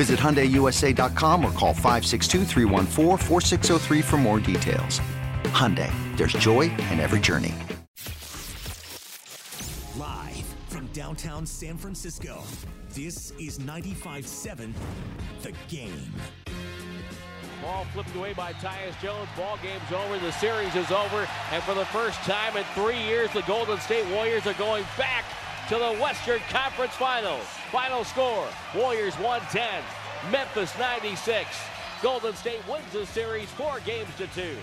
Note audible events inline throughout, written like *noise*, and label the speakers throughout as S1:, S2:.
S1: Visit HyundaiUSA.com or call 562 for more details. Hyundai, there's joy in every journey.
S2: Live from downtown San Francisco, this is 95-7, The Game.
S3: Ball flipped away by Tyus Jones. Ball game's over. The series is over. And for the first time in three years, the Golden State Warriors are going back to the Western Conference Finals. Final score, Warriors 110, Memphis 96. Golden State wins the series four games to two.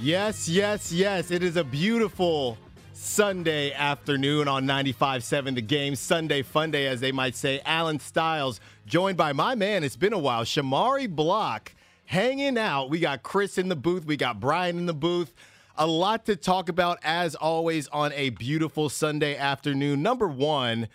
S4: Yes, yes, yes. It is a beautiful Sunday afternoon on 95.7 The Game. Sunday fun day, as they might say. Alan Stiles, joined by my man, it's been a while, Shamari Block, hanging out. We got Chris in the booth. We got Brian in the booth. A lot to talk about, as always, on a beautiful Sunday afternoon. Number one,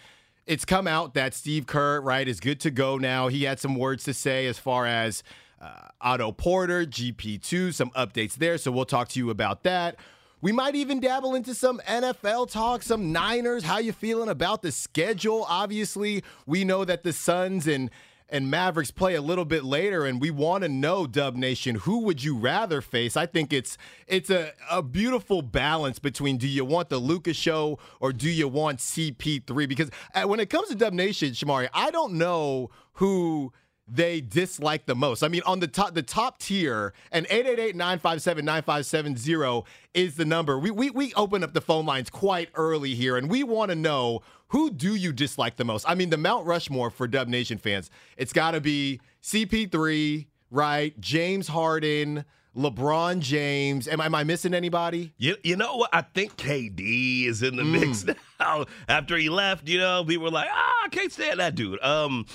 S4: it's come out that Steve Kerr, right, is good to go now. He had some words to say as far as uh, Otto Porter, GP2, some updates there. So we'll talk to you about that. We might even dabble into some NFL talk, some Niners. How you feeling about the schedule? Obviously, we know that the Suns and and Mavericks play a little bit later, and we want to know, Dub Nation, who would you rather face? I think it's it's a, a beautiful balance between do you want the Luka's show or do you want CP3? Because uh, when it comes to Dub Nation, Shamari, I don't know who they dislike the most. I mean, on the top the top tier, and 888-957-9570 is the number. We we we open up the phone lines quite early here, and we want to know who do you dislike the most? I mean, the Mount Rushmore for Dub Nation fans, it's got to be CP3, right? James Harden, LeBron James. Am, am, I missing anybody?
S5: You, you know what? I think KD is in the mm. mix *laughs* now. After he left, you know, people were like, ah, I can't stand that dude. Um,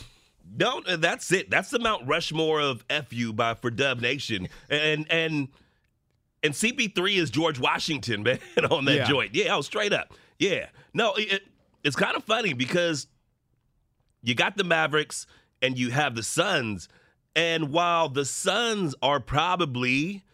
S5: don't. Uh, that's it. That's the Mount Rushmore of fu by for Dub Nation, and and and CP3 is George Washington, *laughs* man, on that yeah. joint. Yeah, oh, straight up. Yeah. No, it, it's kind of funny because you got the Mavericks and you have the Suns. And while the Suns are probably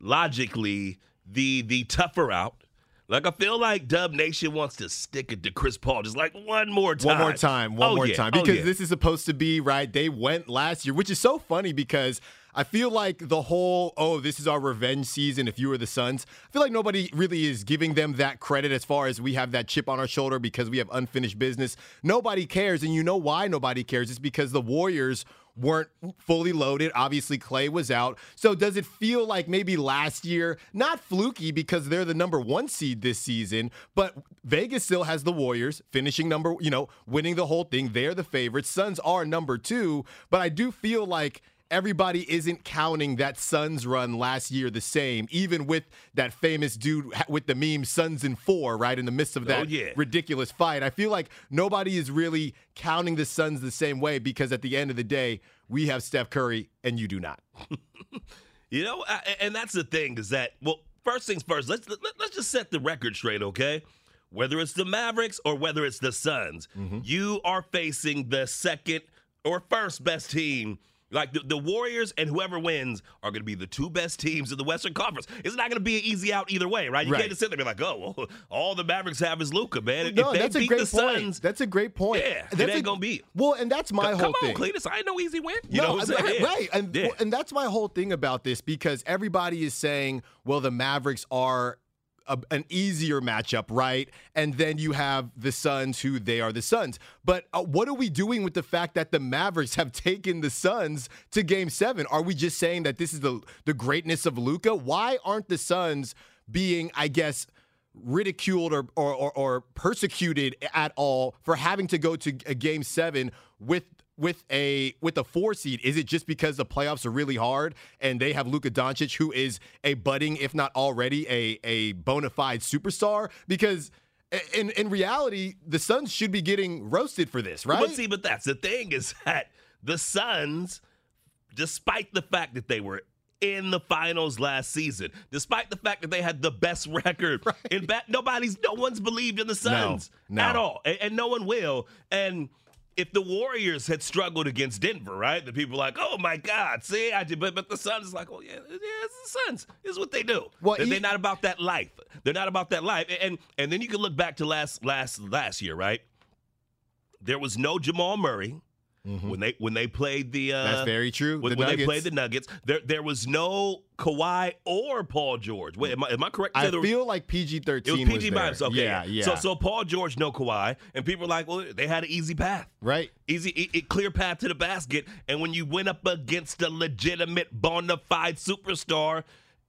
S5: logically the the tougher out, like I feel like Dub Nation wants to stick it to Chris Paul just like one more time.
S4: One more time. One oh, more yeah. time. Oh, because oh, yeah. this is supposed to be, right? They went last year, which is so funny because I feel like the whole, oh, this is our revenge season if you were the Suns, I feel like nobody really is giving them that credit as far as we have that chip on our shoulder because we have unfinished business. Nobody cares. And you know why nobody cares? It's because the Warriors weren't fully loaded. Obviously, Klay was out. So does it feel like maybe last year, not fluky because they're the number one seed this season, but Vegas still has the Warriors finishing number, you know, winning the whole thing. They're the favorites. Suns are number two. But I do feel like everybody isn't counting that Suns run last year the same, even with that famous dude with the meme Suns in four, right? In the midst of oh, that oh, yeah. ridiculous fight. I feel like nobody is really counting the Suns the same way because at the end of the day, we have Steph Curry and you do not. *laughs*
S5: you know, and that's the thing is that, well, first things first, let's, let's just set the record straight, okay? Whether it's the Mavericks or whether it's the Suns, mm-hmm. you are facing the second or first best team like the, the Warriors and whoever wins are going to be the two best teams in the Western Conference. It's not going to be an easy out either way, right? You right. can't just sit there and be like, oh, well, *laughs* all the Mavericks have is Luka, man.
S4: No, if that's a great point. Suns, that's a great point.
S5: Yeah,
S4: that's
S5: it ain't going to be.
S4: Well, and that's my whole thing.
S5: Come on, Cletus. I ain't no easy win. You no, know what I'm
S4: saying? Right. And, yeah. and that's my whole thing about this because everybody is saying, well, the Mavericks are a, an easier matchup, right? And then you have the Suns, who they are the Suns. But uh, what are we doing with the fact that the Mavericks have taken the Suns to Game Seven? Are we just saying that this is the the greatness of Luka? Why aren't the Suns being, I guess? ridiculed or, or, or, or, persecuted at all for having to go to a game seven with with a with a four seed? Is it just because the playoffs are really hard and they have Luka Doncic, who is a budding, if not already, a a bona fide superstar? Because in in reality, the Suns should be getting roasted for this, right?
S5: But see, but that's the thing is that the Suns, despite the fact that they were in the finals last season, despite the fact that they had the best record *laughs* right. in bat, nobody's, no one's believed in the Suns
S4: no, no.
S5: at all, and, and no one will, and if the Warriors had struggled against Denver, right? The people like, oh my God, see, I did, but but the Suns is like, oh yeah, yeah, it's the Suns. This is what they do. Well, they're, he, they're not about that life. They're not about that life. And and then you can look back to last last last year, right? There was no Jamal Murray. Mm-hmm. When they when they played the uh,
S4: that's very true.
S5: When,
S4: the
S5: when they played the Nuggets, there there was no Kawhi or Paul George. Wait, am I, am I correct?
S4: I feel like PG thirteen.
S5: It was PG minus. Okay,
S4: yeah, yeah.
S5: So so Paul George, no Kawhi, and people are like, well, they had an easy path,
S4: right?
S5: Easy, e- clear path to the basket. And when you went up against a legitimate, bona fide superstar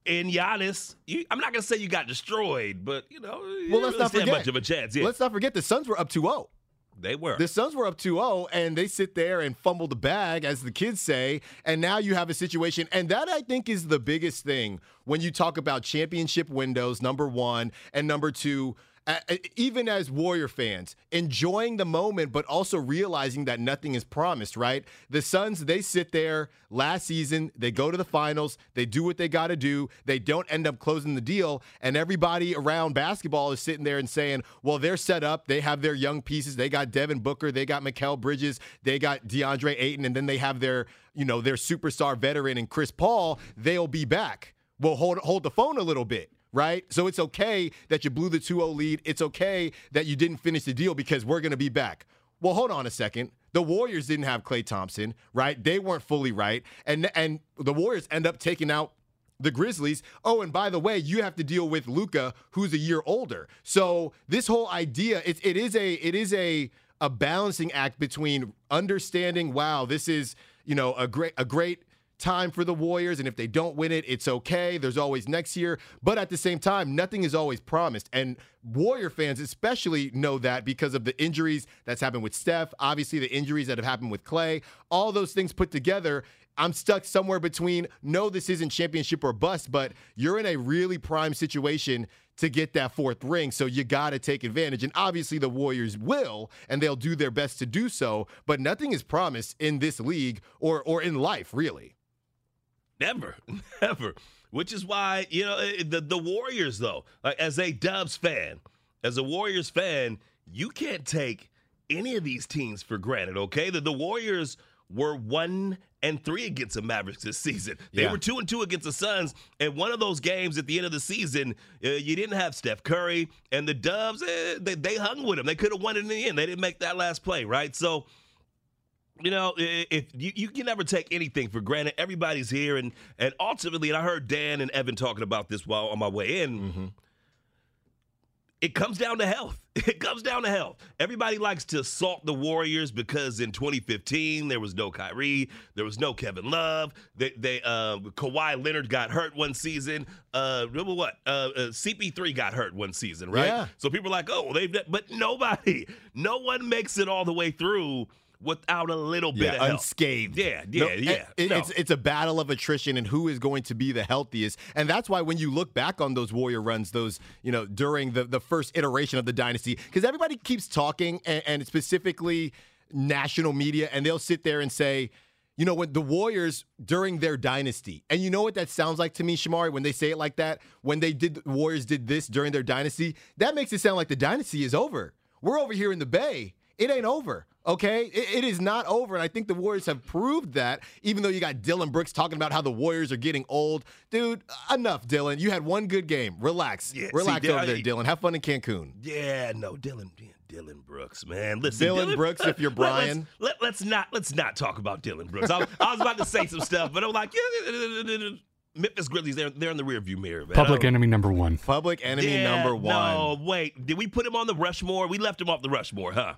S5: in Giannis, you, I'm not gonna say you got destroyed, but you know,
S4: well, let's not forget
S5: much of a chance. Yeah.
S4: Let's not forget the Suns were up 2-0.
S5: They were.
S4: The Suns were up 2-0 and they sit there and fumble the bag as the kids say, and now you have a situation and that I think is the biggest thing when you talk about championship windows number 1 and number 2 even as Warrior fans, enjoying the moment, but also realizing that nothing is promised, right? The Suns, they sit there last season, they go to the finals, they do what they got to do, they don't end up closing the deal, and everybody around basketball is sitting there and saying, well, they're set up, they have their young pieces, they got Devin Booker, they got Mikal Bridges, they got DeAndre Ayton, and then they have their, you know, their superstar veteran and Chris Paul, they'll be back. Well, hold hold the phone a little bit right? So it's okay that you blew the 2 0 lead. It's okay that you didn't finish the deal because we're going to be back. Well, hold on a second. The Warriors didn't have Klay Thompson, right? They weren't fully right. And and the Warriors end up taking out the Grizzlies. Oh, and by the way, you have to deal with Luka, who's a year older. So this whole idea, it, it is a it is a a balancing act between understanding, wow, this is you know a great a great time for the Warriors. And if they don't win it, it's okay. There's always next year. But at the same time, nothing is always promised. And Warrior fans especially know that because of the injuries that's happened with Steph, obviously the injuries that have happened with Klay, all those things put together. I'm stuck somewhere between no, this isn't championship or bust, but you're in a really prime situation to get that fourth ring. So you got to take advantage. And obviously, the Warriors will, and they'll do their best to do so. But nothing is promised in this league or, or in life, really.
S5: Never, *laughs* never. Which is why you know eh, the the Warriors though, like, as a Dubs fan, as a Warriors fan, you can't take any of these teams for granted. Okay, the the Warriors were one and three against the Mavericks this season. They yeah. were two and two against the Suns, and one of those games at the end of the season, uh, you didn't have Steph Curry, and the Dubs eh, they, they hung with them. They could have won it in the end. They didn't make that last play, right? So you know, if you, you can never take anything for granted, everybody's here, and and ultimately, and I heard Dan and Evan talking about this while on my way in. Mm-hmm. It comes down to health. *laughs* It comes down to health. Everybody likes to assault the Warriors because in 2015 there was no Kyrie, there was no Kevin Love. They, they uh, Kawhi Leonard got hurt one season. Uh, remember what? Uh, uh CP3 got hurt one season, right?
S4: Yeah.
S5: So people are like, oh, they've, but nobody, *laughs* no one makes it all the way through without a little bit
S4: yeah,
S5: of
S4: unscathed.
S5: Yeah, yeah, no, yeah.
S4: It,
S5: no.
S4: It's it's a battle of attrition and who is going to be the healthiest. And that's why when you look back on those Warrior runs, those you know during the the first iteration of the dynasty, because everybody keeps talking and, and specifically national media, and they'll sit there and say. You know, when the Warriors during their dynasty, and you know what that sounds like to me, Shamari, when they say it like that, when they did, the Warriors did this during their dynasty, that makes it sound like the dynasty is over. We're over here in the Bay. It ain't over. Okay, it, it is not over, and I think the Warriors have proved that. Even though you got Dillon Brooks talking about how the Warriors are getting old, dude. Uh, enough, Dillon. You had one good game. Relax, yeah, relax see, over there, Dillon. Have fun in Cancun.
S5: Yeah, no, Dylan. Dillon Brooks, man. Listen,
S4: Dylan, Dillon Brooks, if you're *laughs* Brian.
S5: Let, us let, not let's not talk about Dillon Brooks. I, I, was about to say some stuff, but I'm like, yeah, Memphis Grizzlies, they're they're in the rearview mirror. Man.
S6: Public enemy number one.
S4: Public enemy
S5: Yeah,
S4: number one.
S5: No, wait. Did we put him on the Rushmore? We left him off the Rushmore, huh?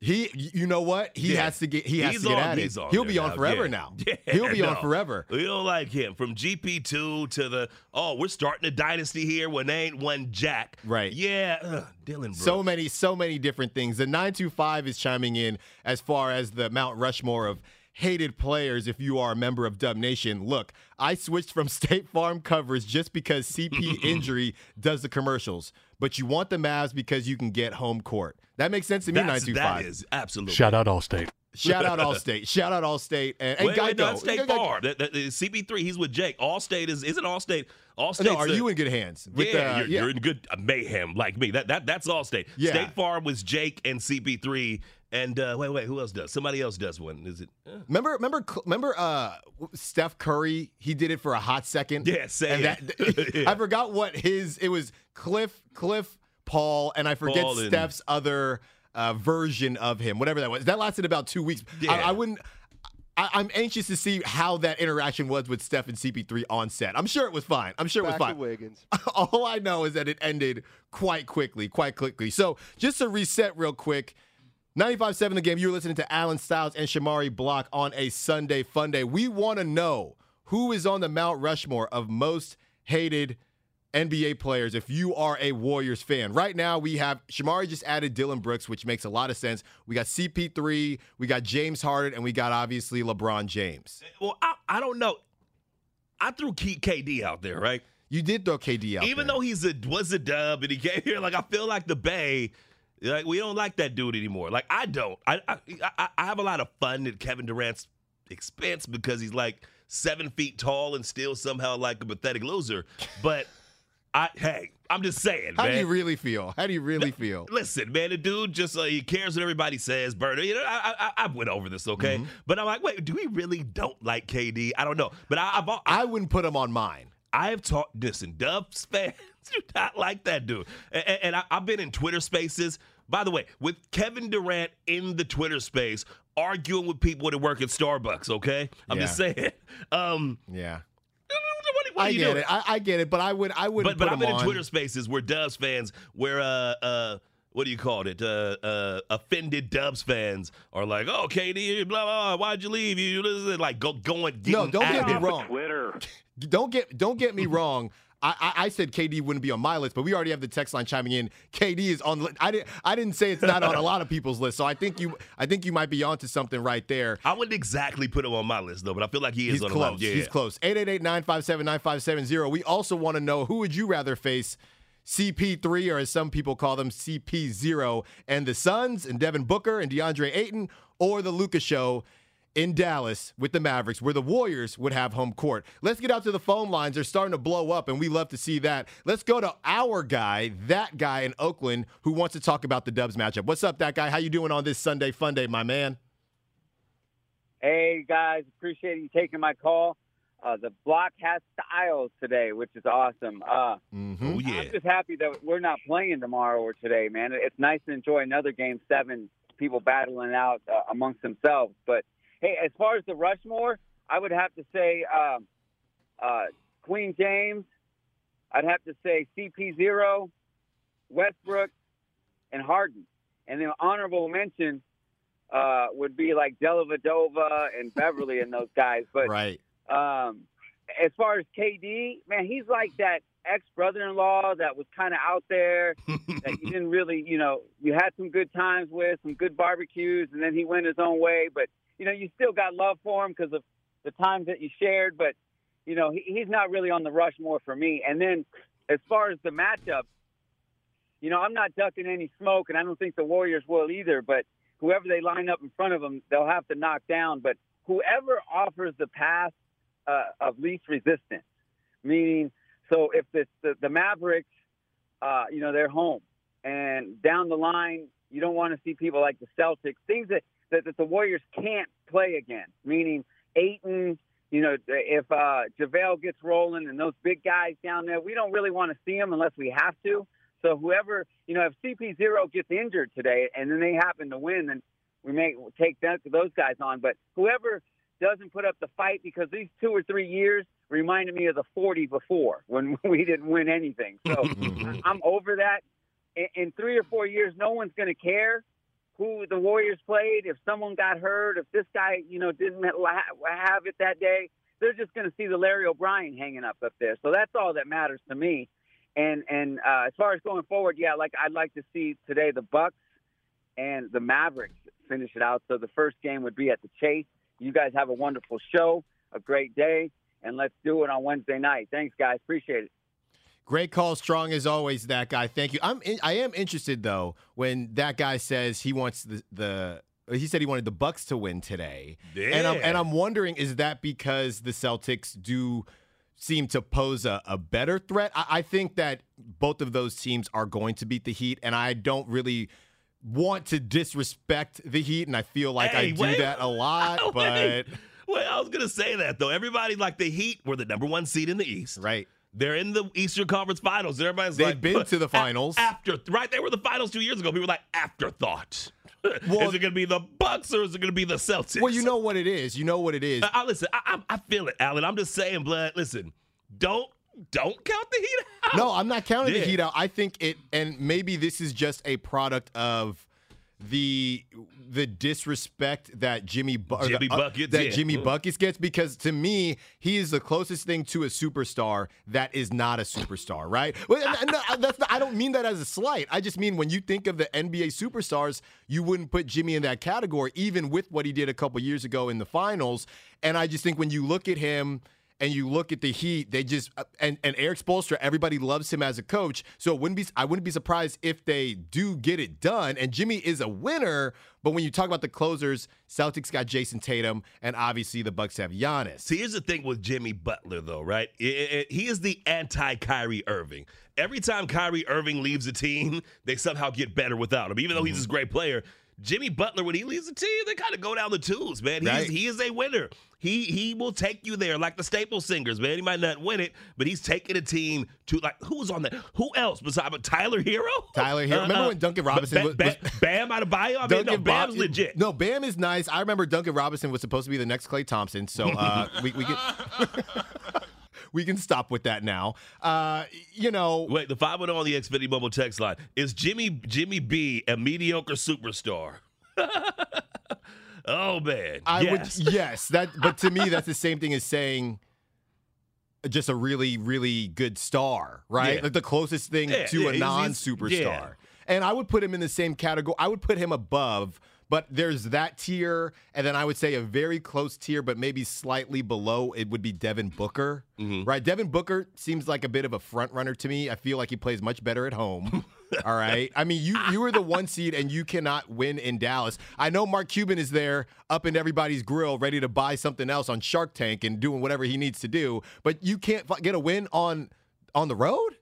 S4: He, you know what? He
S5: Yeah.
S4: has to get. He has
S5: He's
S4: to get
S5: on-
S4: at it. He'll be on
S5: now,
S4: forever
S5: yeah.
S4: now. *laughs*
S5: Yeah,
S4: He'll be on forever.
S5: We don't like him. From GP2 to the, oh, we're starting a dynasty here when they ain't one jack.
S4: Right.
S5: Yeah. Ugh, Dillon Brooks.
S4: So many, so many different things. The 925 is chiming in as far as the Mount Rushmore of hated players if you are a member of Dub Nation. Look, I switched from *laughs* State Farm covers just because CP *laughs* injury does the commercials, but you want the Mavs because you can get home court. That makes sense to me,
S5: That's,
S4: 925.
S5: that is absolutely.
S6: Shout out Allstate.
S4: Shout out *laughs* Allstate. Shout out Allstate. And, and
S5: Wait, wait, no,
S4: Geico.
S5: State
S4: Geico-
S5: Farm. That- that- that- CP3, he's with Jake. Allstate is, isn't Allstate. Allstate.
S4: No, are you in good hands? With,
S5: yeah,
S4: uh,
S5: you're, you're in good uh, mayhem like me. That that that's Allstate.
S4: Yeah.
S5: State Farm was Jake and CP3. And uh, wait, wait, who else does? Somebody else does one. Is it? uh,
S4: Remember, remember, remember. Uh, Steph Curry. He did it for a hot second.
S5: Yeah, say
S4: and
S5: it. *laughs*
S4: that, I forgot what his. It was Cliff, Cliff, Paul, and I forget
S5: Paul and-
S4: Steph's other uh, version of him. Whatever that was. That lasted about two weeks. I,
S5: Yeah.
S4: I wouldn't. I, I'm anxious to see how that interaction was with Steph and CP3 on set. I'm sure it was fine. I'm sure it was
S7: Back
S4: fine.
S7: Wiggins. *laughs*
S4: All I know is that it ended quite quickly, quite quickly. So just to reset real quick, 95.7 the game, you're listening to Alan Styles and Shamari Block on a Sunday fun day. We want to know who is on the Mount Rushmore of most hated NBA players if you are a Warriors fan. Right now, we have Shamari just added Dillon Brooks, which makes a lot of sense. We got CP3, we got James Harden, and we got obviously LeBron James.
S5: Well, I, I don't know. I threw KD out there, right?
S4: You did throw KD out
S5: Even
S4: there.
S5: though he's a was a dub and he came here, like I feel like the Bay, like we don't like that dude anymore. Like I don't. I I, I, have a lot of fun at Kevin Durant's expense because he's like seven feet tall and still somehow like a pathetic loser. But I hey, I'm just saying,
S4: How
S5: man.
S4: do you really feel? How do you really feel?
S5: Listen, man, the dude just uh, he cares what everybody says. Burner, you know, I, I I went over this, okay,
S4: Mm-hmm.
S5: but I'm like, wait, do we really don't like KD? I don't know, but I, I've I,
S4: I wouldn't put him on mine.
S5: I have taught listen, Dubs fans *laughs* do not like that dude, and, and- and I, I've been in Twitter Spaces. By the way, with Kevin Durant in the Twitter space, arguing with people that work at Starbucks. Okay, I'm just saying. Um,
S4: Yeah.
S5: what, what
S4: I get
S5: doing?
S4: it. I, I get it, but I would I wouldn't
S5: but but
S4: put
S5: I've
S4: him
S5: been in
S4: on.
S5: Twitter Spaces where Dubs fans, where uh uh. What do you call it? Uh, uh, offended Dubs fans are like, "Oh, KD, blah blah. blah why'd you leave? You listen, like go going."
S4: No,
S5: getting
S4: don't get
S5: at
S4: me wrong.
S8: Twitter.
S4: Don't get don't get me wrong. I, I, said KD wouldn't be on my list, but we already have the text line chiming in. KD is on. I didn't. I didn't say it's not on a lot of people's list. So I think you. I think you might be onto something right there.
S5: I wouldn't exactly put him on my list though, but I feel like he is
S4: He's
S5: on
S4: close.
S5: Yeah,
S4: He's close. 888-957-9570. We also want to know who would you rather face, CP3 or as some people call them CP0 and the Suns and Devin Booker and DeAndre Ayton or the Luka's Show in Dallas with the Mavericks where the Warriors would have home court. Let's get out to the phone lines. They're starting to blow up and we love to see that. Let's go to our guy, that guy in Oakland who wants to talk about the Dubs matchup. What's up that guy? How you doing on this Sunday fun day, my man?
S8: Hey guys, appreciate you taking my call. Uh, the block has styles today, which is awesome. Uh,
S4: Mhm.
S5: Oh yeah.
S8: I'm just happy that we're not playing tomorrow or today, man. It's nice to enjoy another game seven, people battling out uh, amongst themselves. But hey, as far as the Rushmore, I would have to say um, uh, Queen James. I'd have to say CP zero, Westbrook, and Harden. And then honorable mention uh, would be like Dellavedova and Beverley and those guys. But
S4: Right.
S8: um, as far as KD, man, he's like that ex brother-in-law that was kind of out there *laughs* that you didn't really, you know, you had some good times with, some good barbecues, and then he went his own way. But you know, you still got love for him because of the times that you shared. But you know, he, he's not really on the Rushmore for me. And then as far as the matchup, you know, I'm not ducking any smoke, and I don't think the Warriors will either. But whoever they line up in front of them, they'll have to knock down. But whoever offers the path uh, of least resistance, meaning, so if the the, the Mavericks, uh, you know, they're home, and down the line, you don't want to see people like the Celtics, things that, that, that the Warriors can't play again, meaning Ayton. You know, if uh, JaVale gets rolling and those big guys down there, we don't really want to see them unless we have to. So whoever, you know, if CP0 gets injured today and then they happen to win, then we may take that, those guys on. But whoever doesn't put up the fight because these two or three years reminded me of the 40 before when *laughs* we didn't win anything. So *laughs* I'm over that. In, in three or four years, no one's going to care who the Warriors played. If someone got hurt, if this guy, you know, didn't have it that day, they're just going to see the Larry O'Brien hanging up up there. So that's all that matters to me. And and uh, as far as going forward, yeah, like I'd like to see today the Bucks and the Mavericks finish it out. So the first game would be at the Chase. You guys have a wonderful show, a great day, and let's do it on Wednesday night. Thanks, guys. Appreciate it.
S4: Great call, strong as always. That guy. Thank you. I'm. In, I am interested though when that guy says he wants the the. He said he wanted the Bucks to win today, and I'm and I'm wondering is that because the Celtics do seem to pose a, a better threat? I, I think that both of those teams are going to beat the Heat, and I don't really want to disrespect the Heat, and I feel like I do
S5: wait.
S4: that a lot, *laughs* but
S5: Wait. Well, I was gonna say that though. Everybody like the Heat were the number one seed in the East.
S4: right.
S5: They're in the Eastern Conference Finals. Everybody's like,
S4: They've
S5: like,
S4: been to the finals.
S5: after right. They were the finals two years ago. People were like afterthought. *laughs*
S4: Well-
S5: is it gonna be the Bucks or is it gonna be the Celtics?
S4: Well, you know what it is. You know what it is.
S5: I, I- listen. I, I, I feel it, Alan. I'm just saying, blood. Listen, don't don't count the Heat out.
S4: No, I'm not counting
S5: Yeah.
S4: the Heat out. I think it, and maybe this is just a product of the the disrespect that Jimmy Bu-
S5: Jimmy
S4: the- uh,
S5: Buckets,
S4: that
S5: yeah.
S4: Jimmy Buckets gets because to me he is the closest thing to a superstar that is not a superstar, right? Well, and that's not, I don't mean that as a slight. I just mean when you think of the NBA superstars, you wouldn't put Jimmy in that category, even with what he did a couple years ago in the finals. And I just think when you look at him and you look at the Heat, they just uh, and and Erik Spoelstra, everybody loves him as a coach. So it wouldn't be I wouldn't be surprised if they do get it done. And Jimmy is a winner, but when you talk about the closers, Celtics got Jayson Tatum, and obviously the Bucks have Giannis.
S5: See, here's the thing with Jimmy Butler, though, right? I- I- I- he is the anti Kyrie Irving. Every time Kyrie Irving leaves a team, *laughs* they somehow get better without him, even though he's this great player. Jimmy Butler, when he leaves a team, they kind of go down the tubes, man. He,
S4: Right.
S5: he is a winner. He he will take you there, like the staple Singers, man. He might not win it, but he's taking a team to like who's on that? Who else besides Tyler Herro?
S4: Tyler Herro. Remember when Duncan Robinson
S5: Ba-
S4: was-
S5: Ba-
S4: was-
S5: Bam Adebayo? I mean, no,
S4: Duncan
S5: Bam's
S4: Bob-
S5: legit.
S4: No, Bam is nice. I remember Duncan Robinson was supposed to be the next Klay Thompson, so uh, *laughs* we we can *laughs* we can stop with that now. Uh, you know,
S5: Wait, the 5 on the Xfinity Mobile text line. Is Jimmy Jimmy B a mediocre superstar? *laughs* oh man.
S4: I
S5: yes.
S4: would *laughs* yes, that but to me *laughs* that's the same thing as saying just a really really good star, right?
S5: Yeah.
S4: Like the closest thing
S5: Yeah,
S4: to
S5: yeah,
S4: a non-superstar.
S5: yeah.
S4: And I would put him in the same category. I would put him above, but there's that tier and then I would say a very close tier but maybe slightly below it would be Devin Booker.
S5: Mm-hmm.
S4: Right? Devin Booker seems like a bit of a front runner to me. I feel like he plays much better at home. *laughs* *laughs* All right. I mean, you you were the one seed and you cannot win in Dallas. I know Mark Cuban is there up in everybody's grill, ready to buy something else on Shark Tank and doing whatever he needs to do, but you can't get a win on on the road.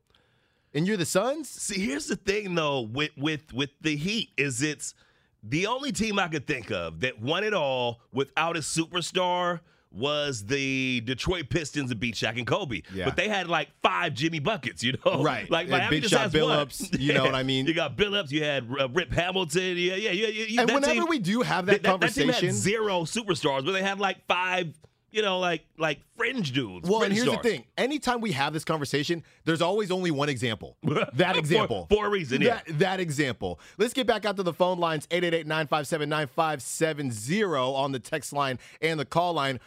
S4: And you're the Suns.
S5: See, here's the thing though with with with the Heat is it's the only team I could think of that won it all without a superstar was the Detroit Pistons and beat Shaq and Kobe.
S4: Yeah.
S5: But they had like five Jimmy buckets, you know?
S4: Right. *laughs*
S5: Like
S4: And
S5: Miami
S4: Big
S5: just
S4: Shot
S5: has one.
S4: Billups, you know what I *laughs* mean?
S5: You got Billups, you had uh, Rip Hamilton, yeah, yeah, yeah. yeah
S4: And whenever
S5: team-
S4: we do have that,
S5: that, that team had zero superstars, but they had like five, you know, like like fringe dudes.
S4: well, and
S5: fringe
S4: here's the thing: anytime we have this conversation, there's always only one example. *laughs* That example.
S5: for a reason, yeah.
S4: That, that example. Let's get back out to the phone lines 888-957-9570 on the text line and the call line.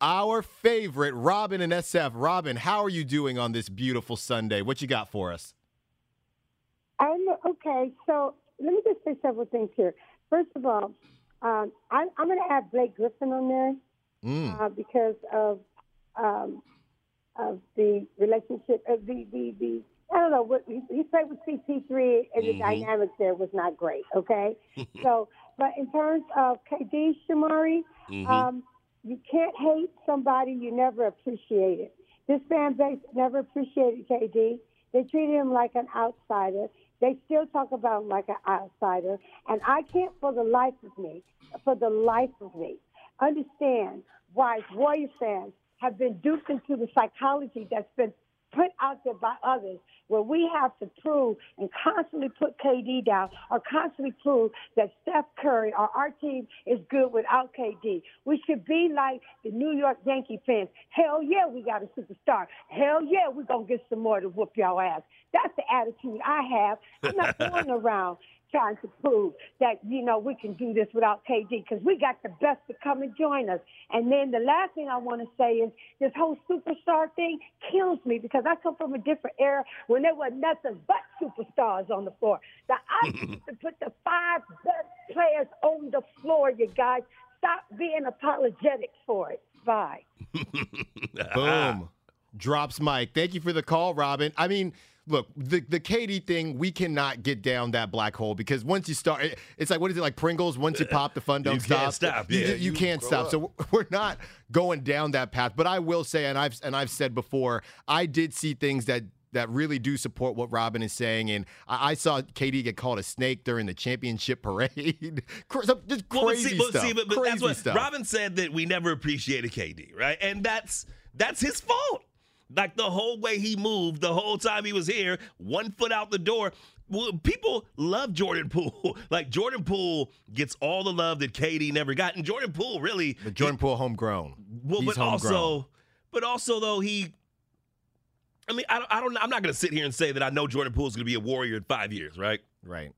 S4: Our favorite, Robin and SF. Robin, how are you doing on this beautiful Sunday? What you got for us?
S6: I'm okay. So let me just say several things here. First of all, um, I, I'm going to add Blake Griffin on there
S4: Mm.
S6: uh, because of um, of the relationship. Of the, the the I don't know what he, he played with CP3 and the dynamics there was not great. Okay, *laughs* so but in terms of KD Shamari, um, you can't hate somebody you never appreciated. This fan base never appreciated KD. They treated him like an outsider. They still talk about him like an outsider. And I can't, for the life of me, for the life of me, understand why Warrior fans have been duped into the psychology that's been put out there by others where we have to prove and constantly put KD down or constantly prove that Steph Curry or our team is good without KD. We should be like the New York Yankee fans. Hell yeah, we got a superstar. Hell yeah, we're going to get some more to whoop y'all ass. That's the attitude I have. I'm not *laughs* going around trying to prove that you know we can do this without KD because we got the best to come and join us. And then the last thing I want to say is this whole superstar thing kills me because I come from a different era when there were nothing but superstars on the floor. That *laughs* I used to put the five best players on the floor. You guys stop being apologetic for it. Bye. *laughs*
S4: Boom. Drops Mike. Thank you for the call, Robin. I mean, look, the the KD thing, we cannot get down that black hole because once you start, it- it's like what is it like Pringles? Once you pop, the fun don't
S5: You
S4: stop.
S5: can't stop.
S4: You,
S5: Yeah,
S4: you- you can't stop.
S5: up.
S4: So we're not going down that path. But I will say, and I've and I've said before, I did see things that. That really do support what Robin is saying, and I, I saw KD get called a snake during the championship *laughs* parade. Just
S5: Well, but
S4: crazy
S5: see, but
S4: stuff.
S5: see, but, but
S4: crazy
S5: that's what
S4: stuff.
S5: Robin said that we never appreciated KD, right? And that's that's his fault. Like the whole way he moved, the whole time he was here, one foot out the door. Well, people love Jordan *laughs* Poole. like Jordan Poole gets all the love that KD never got, and Jordan Poole really.
S4: But Jordan Poole homegrown.
S5: Well,
S4: He's
S5: but
S4: homegrown.
S5: also, but also though he. I mean, I don't, I don't. I'm not going to sit here and say that I know Jordan Poole is going to be a warrior in five years, right?
S4: right.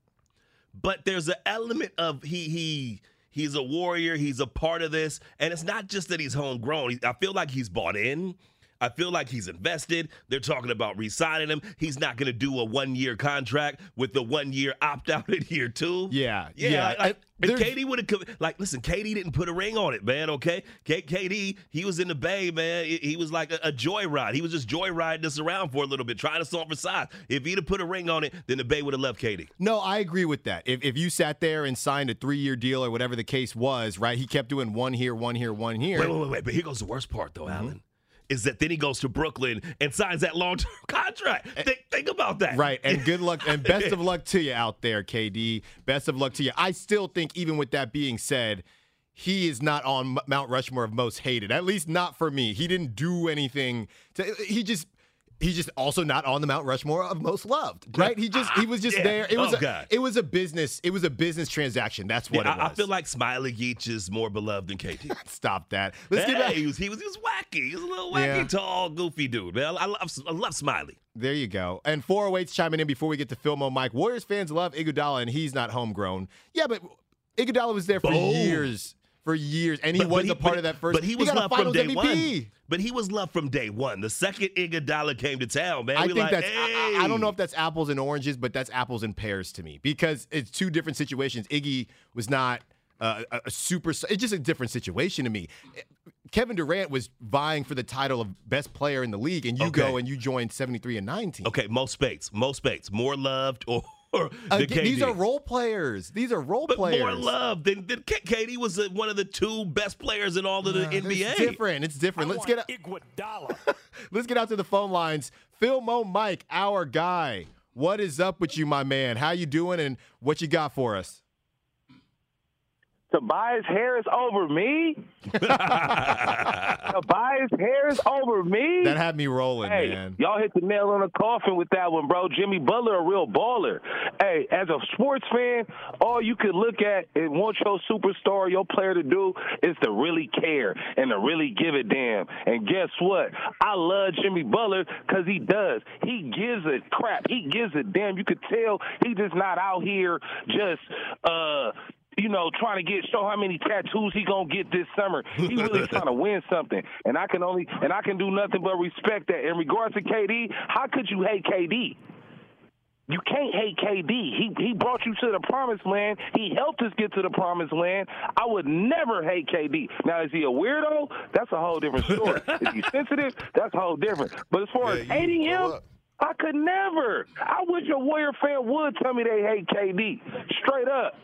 S5: but there's an element of he he he's a warrior he's a part of this and it's not just that he's homegrown i feel like he's bought in I feel like he's invested. They're talking about re-signing him. He's not going to do a one-year contract with the one-year opt-out in year two.
S4: Yeah,
S5: yeah.
S4: yeah.
S5: Like,
S4: And
S5: if KD would have like, listen, KD didn't put a ring on it, man. Okay, K- KD, he was in the Bay, man. He, was like a, a joyride. He was just joyriding us around for a little bit, trying to solve for size. If he'd have put a ring on it, then the Bay would have left KD.
S4: No, I agree with that. If, if you sat there and signed a three year deal or whatever the case was, right? He kept doing one here, one here, one here.
S5: Wait, wait, wait, wait. But here goes the worst part, though, Alan. Is that then he goes to Brooklyn and signs that long term *laughs* contract? Think, think about that.
S4: Right, and good luck and best of *laughs* luck to you out there, KD. Best of luck to you. I still think, even with that being said, he is not on Mount Rushmore of most hated. At least not for me. He didn't do anything. To, he just. He's just also not on the Mount Rushmore of most loved, right? He just he was just
S5: Yeah.
S4: there. It was
S5: Oh,
S4: a,
S5: God.
S4: it was a business it was a business transaction. That's what
S5: Yeah,
S4: it
S5: I,
S4: was.
S5: I feel like Smiley Geach is more beloved than KD. *laughs*
S4: Stop that. Let's
S5: hey,
S4: get back.
S5: he was he was he was wacky. He was a little wacky,
S4: Yeah.
S5: tall, goofy dude. Man, I love I love Smiley.
S4: There you go. And 408's chiming in before we get to Filmo Mike. Warriors fans love Iguodala, and he's not homegrown. Yeah, but Iguodala was there for
S5: Boom.
S4: years. For years. And he
S5: But-
S4: was
S5: but
S4: a part
S5: but-
S4: of that first.
S5: But he was
S4: a
S5: loved from day
S4: MVP.
S5: one. But he was loved from day one. The second Iguodala came to town, man,
S4: I
S5: we
S4: think
S5: like,
S4: that's. I, I- I don't know if that's apples and oranges, but that's apples and pears to me because it's two different situations. Iggy was not uh, a, a super. It's just a different situation to me. Kevin Durant was vying for the title of best player in the league, and you
S5: Okay.
S4: go and you join seventy three and nineteen.
S5: Okay, most spates, most spates, more loved or, *laughs* or than
S4: Again, these are role players. These are role
S5: but
S4: players.
S5: more love than, than K- KD was uh, one of the two best players in all of the NBA.
S4: It's different. It's different. Let's get Iguodala. *laughs* let's get out to the phone lines. Phil Mo Mike, our guy. What is up with you, my man? How you doing, and what you got for us?
S7: Tobias Harris over me? *laughs* Tobias Harris over me?
S4: That had me rolling,
S7: Hey,
S4: man.
S7: y'all hit the nail on the coffin with that one, bro. Jimmy Butler, a real baller. Hey, as a sports fan, all you could look at and want your superstar, your player to do is to really care and to really give a damn. And guess what? I love Jimmy Butler because he does. He gives a crap. He gives a damn. You could tell he just not out here just uh you know, trying to get show how many tattoos he gonna get this summer. He really *laughs* trying to win something, and I can only and I can do nothing but respect that. In regards to KD, how could you hate KD? You can't hate KD. He he brought you to the promised land. He helped us get to the promised land. I would never hate KD. Now is he a weirdo? That's a whole different story. *laughs* is he sensitive? That's a whole different. But as far as hating him. I could never. I wish a Warrior fan would tell me they hate KD. Straight up.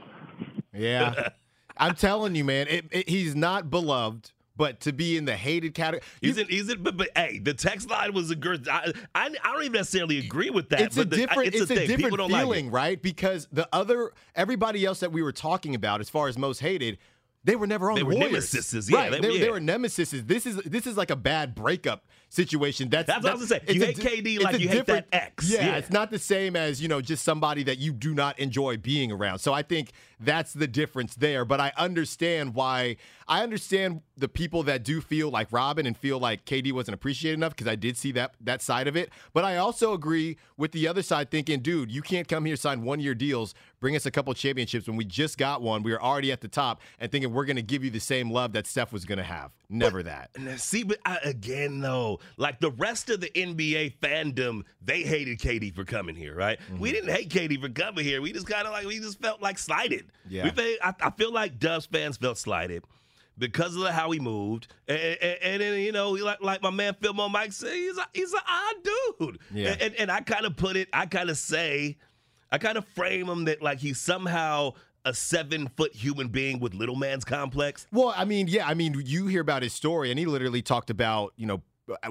S4: Yeah, I'm telling you, man. It, it, he's not beloved, but to be in the hated category,
S5: He's in, he's in, but, but hey, the text line was a good. I, I, I don't even necessarily agree with that.
S4: it's a
S5: but the-
S4: different
S5: it's,
S4: it's,
S5: a,
S4: a,
S5: thing.
S4: different
S5: People don't
S4: feeling,
S5: like
S4: right? Because the other everybody else that we were talking about as far as most hated, They were never on
S5: They
S4: the
S5: were
S4: Warriors.
S5: nemesises, yeah,
S4: right.
S5: they-
S4: They, were-
S5: yeah.
S4: they were nemesis. This is this is like a bad breakup situation. That's
S5: That's what I was gonna say. You hate KD like you hate that ex.
S4: Yeah,
S5: Yeah.
S4: it's not the same as you know just somebody that you do not enjoy being around. So I think that's the difference there. But I understand why. I understand the people that do feel like Robin and feel like KD wasn't appreciated enough because I did see that that side of it. But I also agree with the other side, thinking, dude, you can't come here sign one year deals, bring us a couple championships when we just got one. We were already at the top, and thinking we're going to give you the same love that Steph was going to have. Never that.
S5: See, but I, again, though, like the rest of the NBA fandom, they hated KD for coming here, right?
S4: Mm-hmm.
S5: We didn't hate KD for coming here. We just kind of like we just felt like slighted.
S4: Yeah.
S5: we I, I feel like Dubs fans felt slighted because of how he moved, and, and, and then you know, like like my man Phil Mo Mike said, he's a, he's an odd dude.
S4: Yeah.
S5: And, and I kind of put it, I kind of say, I kind of frame him that like he's somehow a seven foot human being with little man's complex.
S4: Well, I mean, yeah, I mean, you hear about his story, and he literally talked about, you know,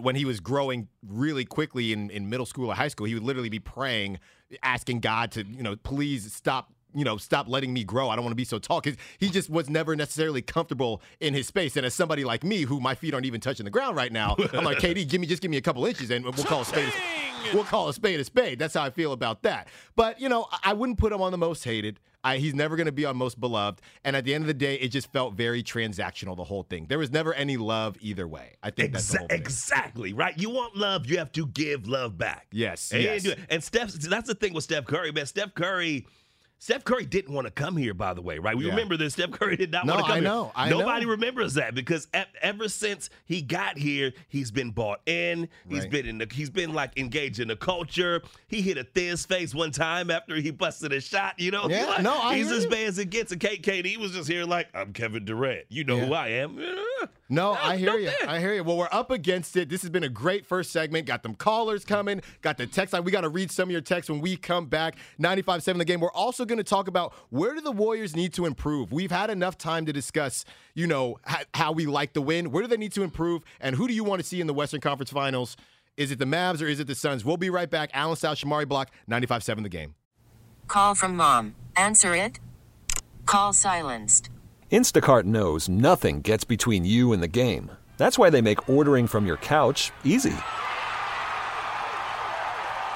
S4: when he was growing really quickly in, in middle school or high school, he would literally be praying, asking God to, you know, please stop. You know, stop letting me grow. I don't want to be so tall because he just was never necessarily comfortable in his space. And as somebody like me, who my feet aren't even touching the ground right now, I'm like, KD, give me just give me a couple inches, and we'll call a spade. A, we'll call a spade a spade. That's how I feel about that. But you know, I- wouldn't put him on the most hated. I, he's never going to be on most beloved. And at the end of the day, it just felt very transactional, the whole thing. There was never any love either way. I think that's whole thing.
S5: exactly right. You want love, you have to give love back.
S4: Yes,
S5: and,
S4: yes.
S5: and Steph, that's the thing with Steph Curry, man. Steph Curry. Steph Curry didn't want to come here, by the way, right? We
S4: Yeah.
S5: remember this. Steph Curry did not
S4: No,
S5: want to come
S4: I
S5: here.
S4: know, I know.
S5: Nobody
S4: know.
S5: remembers that because ever since he got here, he's been bought in. He's
S4: Right.
S5: been in the, he's been like engaged in the culture. He hit a thin face one time after he busted a shot. You know,
S4: Yeah,
S5: Like,
S4: no, I
S5: he's as bad as it gets. And Kate, KD was just here like, I'm Kevin Durant. You know
S4: Yeah.
S5: who I am. *laughs*
S4: No, I hear you. I hear you. Well, we're up against it. This has been a great first segment. Got them callers coming. Got the text line. We got to read some of your texts when we come back. 95.7 the game. We're also going to talk about where do the Warriors need to improve. We've had enough time to discuss, you know, how, how we like the win. Where do they need to improve? And who do you want to see in the Western Conference Finals? Is it the Mavs or is it the Suns? We'll be right back. Alan South, Shamari Block, 95.7 the game.
S9: Call from mom. Answer it. Call silenced.
S10: Instacart knows nothing gets between you and the game. That's why they make ordering from your couch easy.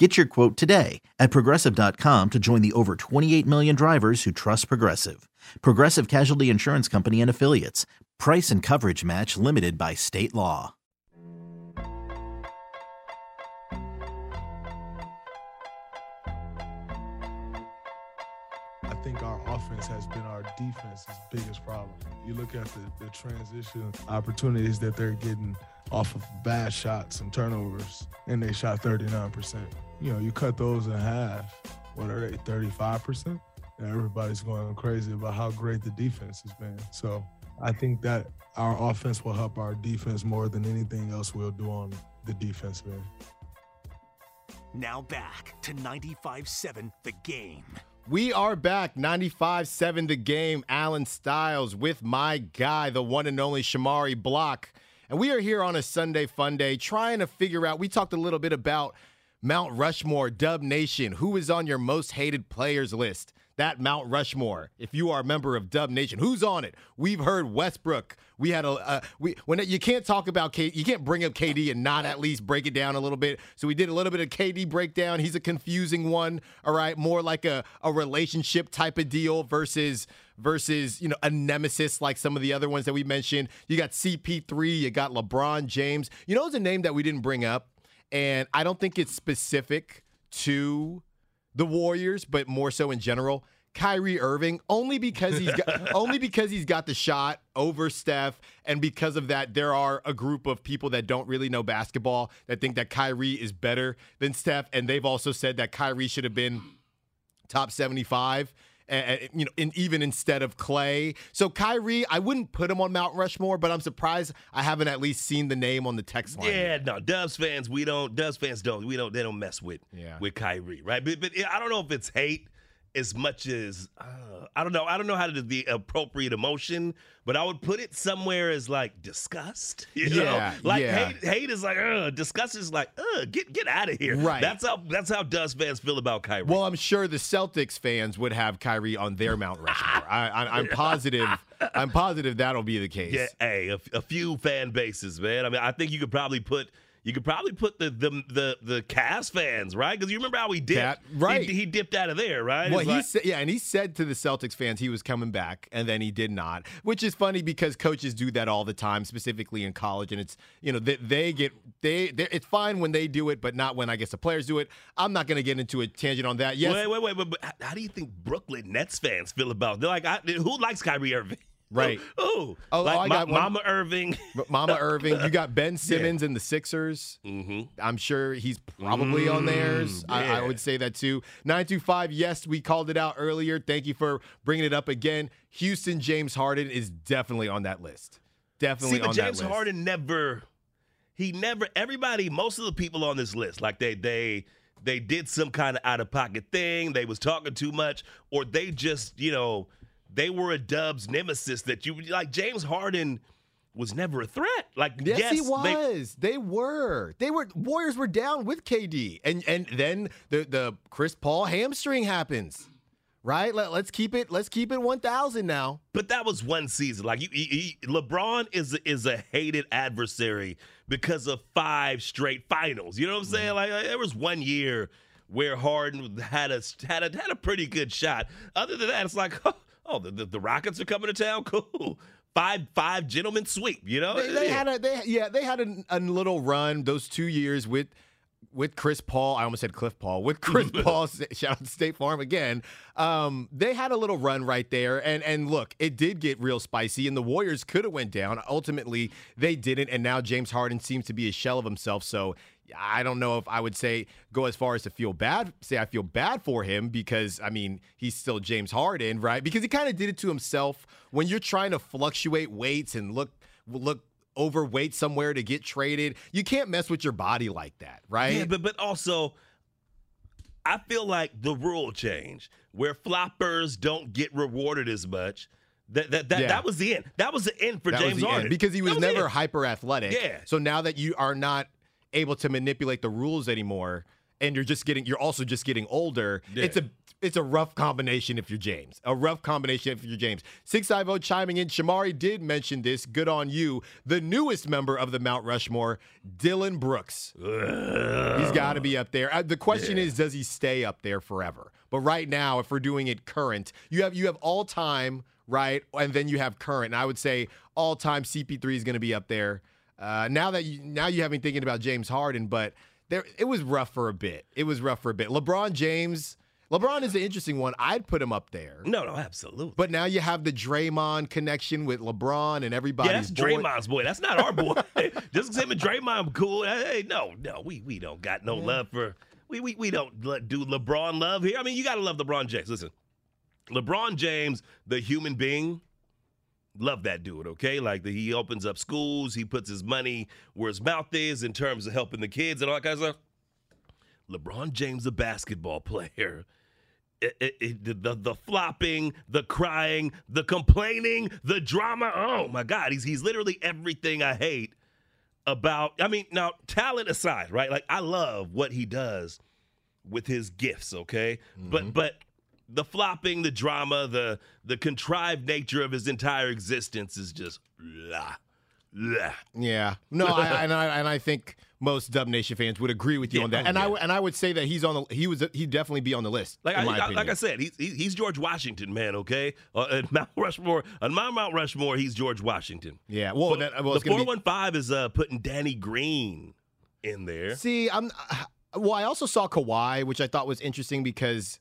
S11: Get your quote today at progressive.com to join the over 28 million drivers who trust Progressive. Progressive Casualty Insurance Company and Affiliates. Price and coverage match limited by state law.
S12: I think our offense has been our defense's biggest problem. You look at the, the transition opportunities that they're getting off of bad shots and turnovers, and they shot 39%. You know, you cut those in half. What are they, 35%? And everybody's going crazy about how great the defense has been. So I think that our offense will help our defense more than anything else we'll do on the defensive end.
S2: Now back to 95 7, The Game.
S4: We are back, 95-7 the game. Alan Styles with my guy, the one and only Shamari Block. And we are here on a Sunday fun day trying to figure out, we talked a little bit about Mount Rushmore, Dub Nation. Who is on your most hated players list? that Mount Rushmore. If you are a member of Dub Nation, who's on it? We've heard Westbrook. We had a uh, we when you can't talk about K, you can't bring up KD and not at least break it down a little bit. So we did a little bit of KD breakdown. He's a confusing one, all right, more like a a relationship type of deal versus versus you know a nemesis like some of the other ones that we mentioned. You got CP3, you got LeBron James. You know, it's a name that we didn't bring up, and I don't think it's specific to the Warriors, but more so in general. Kyrie Irving, only because he's got, *laughs* only because he's got the shot over Steph, and because of that, there are a group of people that don't really know basketball that think that Kyrie is better than Steph, and they've also said that Kyrie should have been top seventy-five. You know, in, even instead of Klay. So Kyrie, I wouldn't put him on Mount Rushmore, but I'm surprised I haven't at least seen the name on the text line.
S5: Yeah, no, Dubs fans, we don't. Dubs fans don't. We don't. They don't mess with
S4: yeah.
S5: with Kyrie, right? But, but I don't know if it's hate as much as uh, I don't know. I don't know how to do the appropriate emotion, but I would put it somewhere as like disgust. *laughs* You know?
S4: Yeah,
S5: like
S4: yeah.
S5: hate. Hate is like uh, disgust is like uh, get get out of here.
S4: Right.
S5: That's how that's how Dust fans feel about Kyrie.
S4: Well, I'm sure the Celtics fans would have Kyrie on their Mount *laughs* Rushmore. I, I, I'm positive. I'm positive that'll be the case.
S5: yeah, hey, a, a few fan bases, man. I mean, I think you could probably put. You could probably put the the the, the Cavs fans, right? Because you remember how he dipped,
S4: Cat- right.
S5: He, he dipped out of there, right?
S4: Well,
S5: It's
S4: he
S5: like-
S4: said, yeah, and he said to the Celtics fans he was coming back, and then he did not, which is funny because coaches do that all the time, specifically in college, and it's you know they, they get they it's fine when they do it, but not when I guess the players do it. I'm not going to get into a tangent on that. Yes,
S5: Wait, wait, wait, wait. But how- how do you think Brooklyn Nets fans feel about? it? They're like, I, who likes Kyrie Irving?
S4: Right.
S5: Ooh,
S4: Oh,
S5: like
S4: oh, I got.
S5: Mama Irving. *laughs*
S4: Mama Irving. You got Ben *laughs* Simmons and the Sixers.
S5: Mm-hmm.
S4: I'm sure he's probably on theirs. I, I would say that too. 925, yes, we called it out earlier. Thank you for bringing it up again. Houston James Harden is definitely on that list. Definitely on that.
S5: See, but James. Harden never. He never. Everybody, most of the people on this list, like they they they did some kind of out of pocket thing. They was talking too much, or they just you know they were a Dubs nemesis that you like. James Harden was never a threat. Like
S4: Yes, he was. They, were. They were. Warriors were down with KD, and and then the the Chris Paul hamstring happens. Right. Let, let's keep it. Let's keep it 1,000 now.
S5: But that was one season. Like you, he, he- LeBron is is a hated adversary because of five straight finals. You know what I'm saying? Mm-hmm. Like there was one year where Harden had a had a had a pretty good shot. Other than that, it's like *laughs* oh, oh, the, the, the Rockets are coming to town. *laughs* Cool. Five five gentlemen sweep. You know
S4: They, they had a they yeah they had a, a little run those two years with with Chris Paul. I almost said Cliff Paul with Chris *laughs* Paul. Shout out to State Farm again. Um, they had a little run right there, and and look, it did get real spicy, and the Warriors could have went down. Ultimately, they didn't, and now James Harden seems to be a shell of himself. So. I don't know if I would say go as far as to feel bad, say I feel bad for him because I mean he's still James Harden, right? Because he kind of did it to himself. When you're trying to fluctuate weights and look look overweight somewhere to get traded. You can't mess with your body like that, right?
S5: Yeah, but but also, I feel like the rule change where floppers don't get rewarded as much. That that that,
S4: Yeah.
S5: that was the end. That was the end for
S4: that
S5: James Harden
S4: because he
S5: That
S4: was, never hyper athletic.
S5: Yeah.
S4: So now that you are not able to manipulate the rules anymore, and you're just getting, you're also just getting older.
S5: Yeah.
S4: It's a it's a rough combination if you're James. A rough combination if you're James. Six I vote chiming in. Shamari did mention this. Good on you. The newest member of the Mount Rushmore, Dillon Brooks. He's got to be up there. Uh, the question is, does he stay up there forever? But right now, if we're doing it current, you have you have all time, right, and then you have current. And I would say all time CP3 is going to be up there. Uh, now that you now you have me thinking about James Harden, but there it was rough for a bit. It was rough for a bit. LeBron James. LeBron is an interesting one. I'd put him up there.
S5: No, no, absolutely.
S4: But now you have the Draymond connection with LeBron and everybody's
S5: Yeah, that's
S4: boy.
S5: Draymond's boy. That's not our boy. *laughs* Just because him and Draymond cool. Hey, no, no, we we don't got no love for we we we don't do LeBron love here. I mean, you got to love LeBron James. Listen, LeBron James, the human being, love that dude. Okay, like the, he opens up schools, he puts his money where his mouth is in terms of helping the kids and all that kind of stuff. LeBron James, a basketball *laughs* player. It, it, it- the, the the flopping, the crying, the complaining, the drama. Oh my God, he's he's literally everything I hate about. I mean, now talent aside, right? Like I love what he does with his gifts. Okay, but mm-hmm. but the flopping, the drama, the the contrived nature of his entire existence is just blah, blah.
S4: Yeah, no, I, and I and I think most Dub Nation fans would agree with you
S5: Yeah,
S4: on that.
S5: oh,
S4: And I
S5: yeah.
S4: w- and I would say that he's on the he was he'd definitely be on the list.
S5: Like
S4: in
S5: I,
S4: my
S5: I-
S4: opinion.
S5: like I said, he's he's George Washington, man. Okay, uh, at *laughs* Mount Rushmore, on my Mount Rushmore, he's George Washington.
S4: yeah. Well,
S5: But
S4: that, well,
S5: the four one five is uh, putting Danny Green in there.
S4: See, I'm. *sighs* Well, I also saw Kawhi, which I thought was interesting because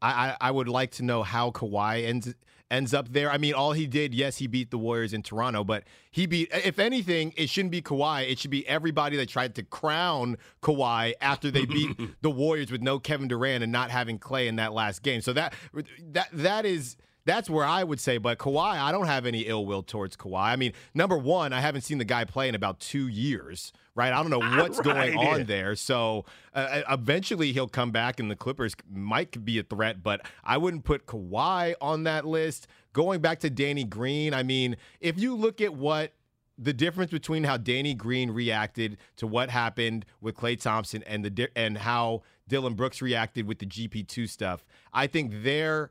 S4: I, I, I would like to know how Kawhi ends ends up there. I mean, all he did, yes, he beat the Warriors in Toronto, but he beat. If anything, it shouldn't be Kawhi. It should be everybody that tried to crown Kawhi after they beat *laughs* the Warriors with no Kevin Durant and not having Klay in that last game. So that that that is. That's where I would say, but Kawhi, I don't have any ill will towards Kawhi. I mean, number one, I haven't seen the guy play in about two years, right? I don't know *laughs* what's going on there. So uh, eventually he'll come back, and the Clippers might be a threat, but I wouldn't put Kawhi on that list. Going back to Danny Green, I mean, if you look at what the difference between how Danny Green reacted to what happened with Klay Thompson and the and how Dillon Brooks reacted with the GP2 stuff, I think they're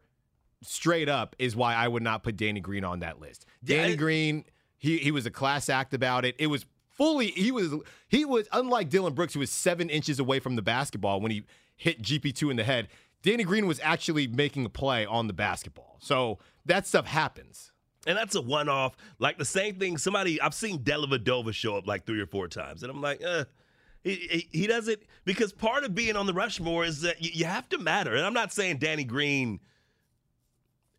S4: straight up is why I would not put Danny Green on that list. Danny
S5: it-
S4: Green, he he was a class act about it. It was fully he was he was unlike Dillon Brooks, who was seven inches away from the basketball when he hit GP2 in the head. Danny Green was actually making a play on the basketball. So that stuff happens.
S5: And that's a one off. Like the same thing, somebody, I've seen Dellavedova show up like three or four times. And I'm like, uh, he, he, he doesn't, because part of being on the Rushmore is that you, you have to matter. And I'm not saying Danny Green,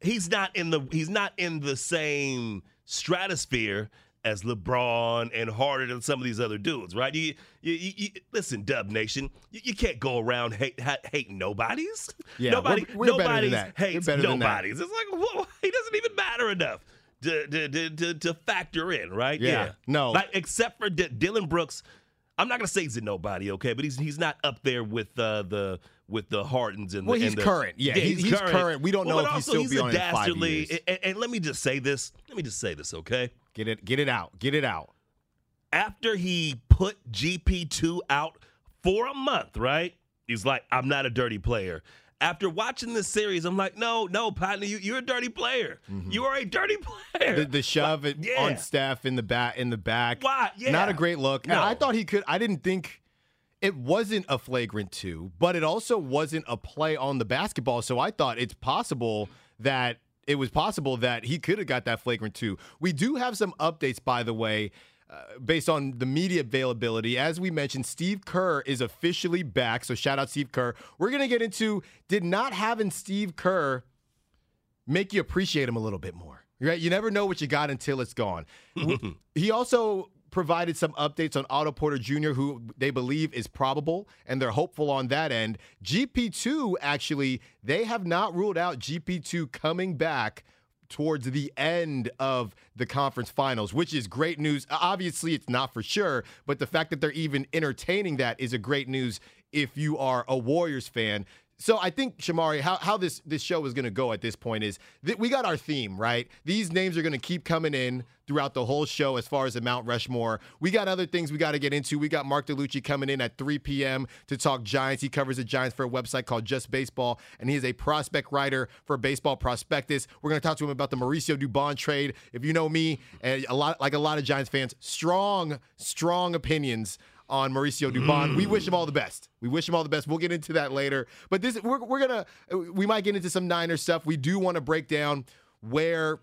S5: he's not in the, he's not in the same stratosphere as LeBron and Harden and some of these other dudes, right? You, you, you, you listen, Dub Nation, you, you can't go around hate, ha- hating nobodies.
S4: Yeah,
S5: nobody,
S4: we're- we're than
S5: nobody's. Hates
S4: than
S5: nobodies. It's like whoa, *laughs* he doesn't even matter enough to to, to, to, to factor in, right?
S4: Yeah, no.
S5: like except for D- Dillon Brooks. I'm not gonna say he's a nobody, okay, but he's he's not up there with uh, the with the Hardens and
S4: Well,
S5: the,
S4: he's
S5: and the-
S4: current. Yeah, he's- he's current. We don't know
S5: but
S4: if he'll
S5: also
S4: still
S5: he's
S4: be in five
S5: dastardly.
S4: years.
S5: And, and let me just say this. Let me just say this, okay?
S4: Get it get it out. Get it out.
S5: after he put GP2 out for a month, right? He's like, I'm not a dirty player. After watching this series, I'm like, no, no, partner, you, you're a dirty player. Mm-hmm. You are a dirty player.
S4: The, the shove it
S5: yeah.
S4: on Steph in the back in the back.
S5: Why? Yeah.
S4: Not a great look.
S5: No.
S4: I thought he could I didn't think it wasn't a flagrant two, but it also wasn't a play on the basketball. So I thought it's possible that it was possible that he could have got that flagrant two. We do have some updates, by the way, uh, based on the media availability. As we mentioned, Steve Kerr is officially back. So shout out Steve Kerr. We're gonna get into did not having Steve Kerr make you appreciate him a little bit more. Right? You never know what you got until it's gone. *laughs* He also provided some updates on Otto Porter Jr., who they believe is probable, and they're hopeful on that end. GP2, actually, they have not ruled out GP2 coming back towards the end of the conference finals, which is great news. Obviously, it's not for sure, but the fact that they're even entertaining that is a great news if you are a Warriors fan. So I think Shamari, how, how this this show is going to go at this point is that we got our theme right. These names are going to keep coming in throughout the whole show as far as the Mount Rushmore. We got other things we got to get into. We got Mark DeLucci coming in at 3 p.m. to talk Giants. He covers the Giants for a website called Just Baseball, and he is a prospect writer for Baseball Prospectus. We're going to talk to him about the Mauricio Dubon trade. If you know me, and a lot like a lot of Giants fans, strong, strong opinions on Mauricio Dubon. We wish him all the best. We wish him all the best. We'll get into that later. But this we're, we're gonna we might get into some Niners stuff. We do want to break down where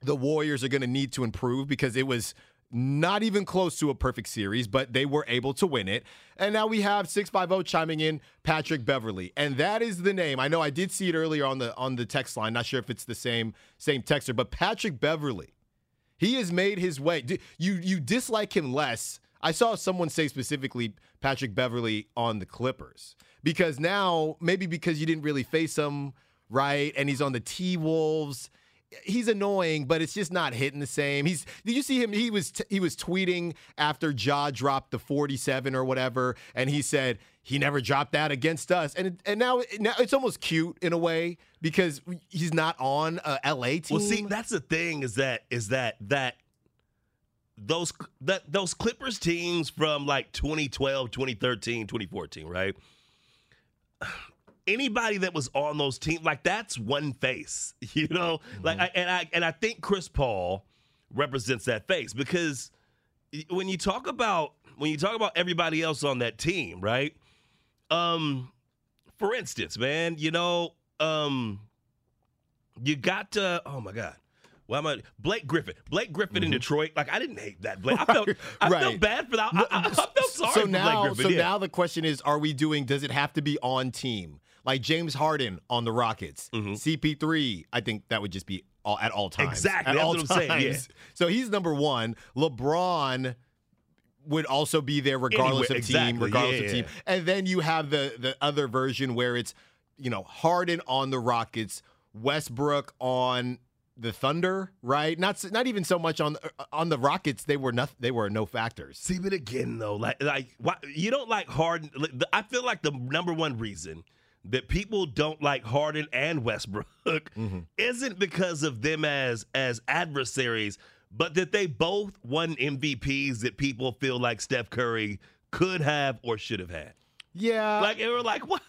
S4: the Warriors are gonna need to improve because it was not even close to a perfect series, but they were able to win it. And now we have 650 chiming in Patrick Beverley. And that is the name. I know I did see it earlier on the on the text line. Not sure if it's the same same texter, but Patrick Beverley. He has made his way. You you dislike him less. I saw someone say specifically Patrick Beverley on the Clippers because now maybe because you didn't really face him right, and he's on the T Wolves. He's annoying, but it's just not hitting the same. He's. Did you see him? He was t- he was tweeting after Ja dropped the 47 or whatever, and he said he never dropped that against us. And and now now it's almost cute in a way because he's not on a LA team.
S5: Well, see, that's the thing is that is that that those that those Clippers teams from like 2012, 2013, 2014, right? anybody that was on those teams, like that's one face, *laughs* you know.
S4: Mm-hmm.
S5: Like, I, and I and I think Chris Paul represents that face because when you talk about when you talk about everybody else on that team, right? Um, for instance, man, you know, um, you got to. Oh my God. Well, I'm a, Blake Griffin. Blake Griffin in Detroit. Like I didn't hate that. Blake. I felt *laughs* I
S4: Mm-hmm. Right.
S5: felt bad for that. I, I, I felt sorry
S4: so
S5: for
S4: now,
S5: Blake Griffin.
S4: so
S5: yeah.
S4: now the question is: Are we doing? Does it have to be on team? Like James Harden on the Rockets,
S5: Mm-hmm.
S4: CP3. I think that would just be all, at all times.
S5: Exactly,
S4: At
S5: that's
S4: all
S5: I'm saying, yeah.
S4: times. So he's number one. LeBron would also be there regardless
S5: Anyway,
S4: of team,
S5: exactly,
S4: regardless
S5: yeah,
S4: of team. And then you have the the other version where it's you know Harden on the Rockets, Westbrook on the Thunder, right? Not not even so much on on the Rockets. They were nothing. They were no factors.
S5: See, but again, though, like, like, why, you don't like Harden. I feel like the number one reason that people don't like Harden and Westbrook
S4: Mm-hmm.
S5: isn't because of them as as adversaries, but that they both won MVPs that people feel like Steph Curry could have or should have had.
S4: Yeah.
S5: Like we're like, *laughs* what?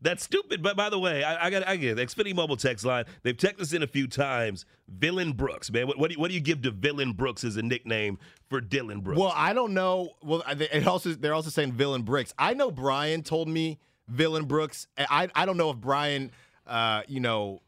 S5: That's stupid. But by the way, I, I got I get it. Xfinity Mobile text line. They've texted us in a few times. Villain Brooks, man. What, what do you, what do you give to Villain Brooks as a nickname for Dillon Brooks?
S4: Well, I don't know. Well, it also they're also saying Villain Brooks. I know Brian told me Villain Brooks. I I don't know if Brian, uh, you know,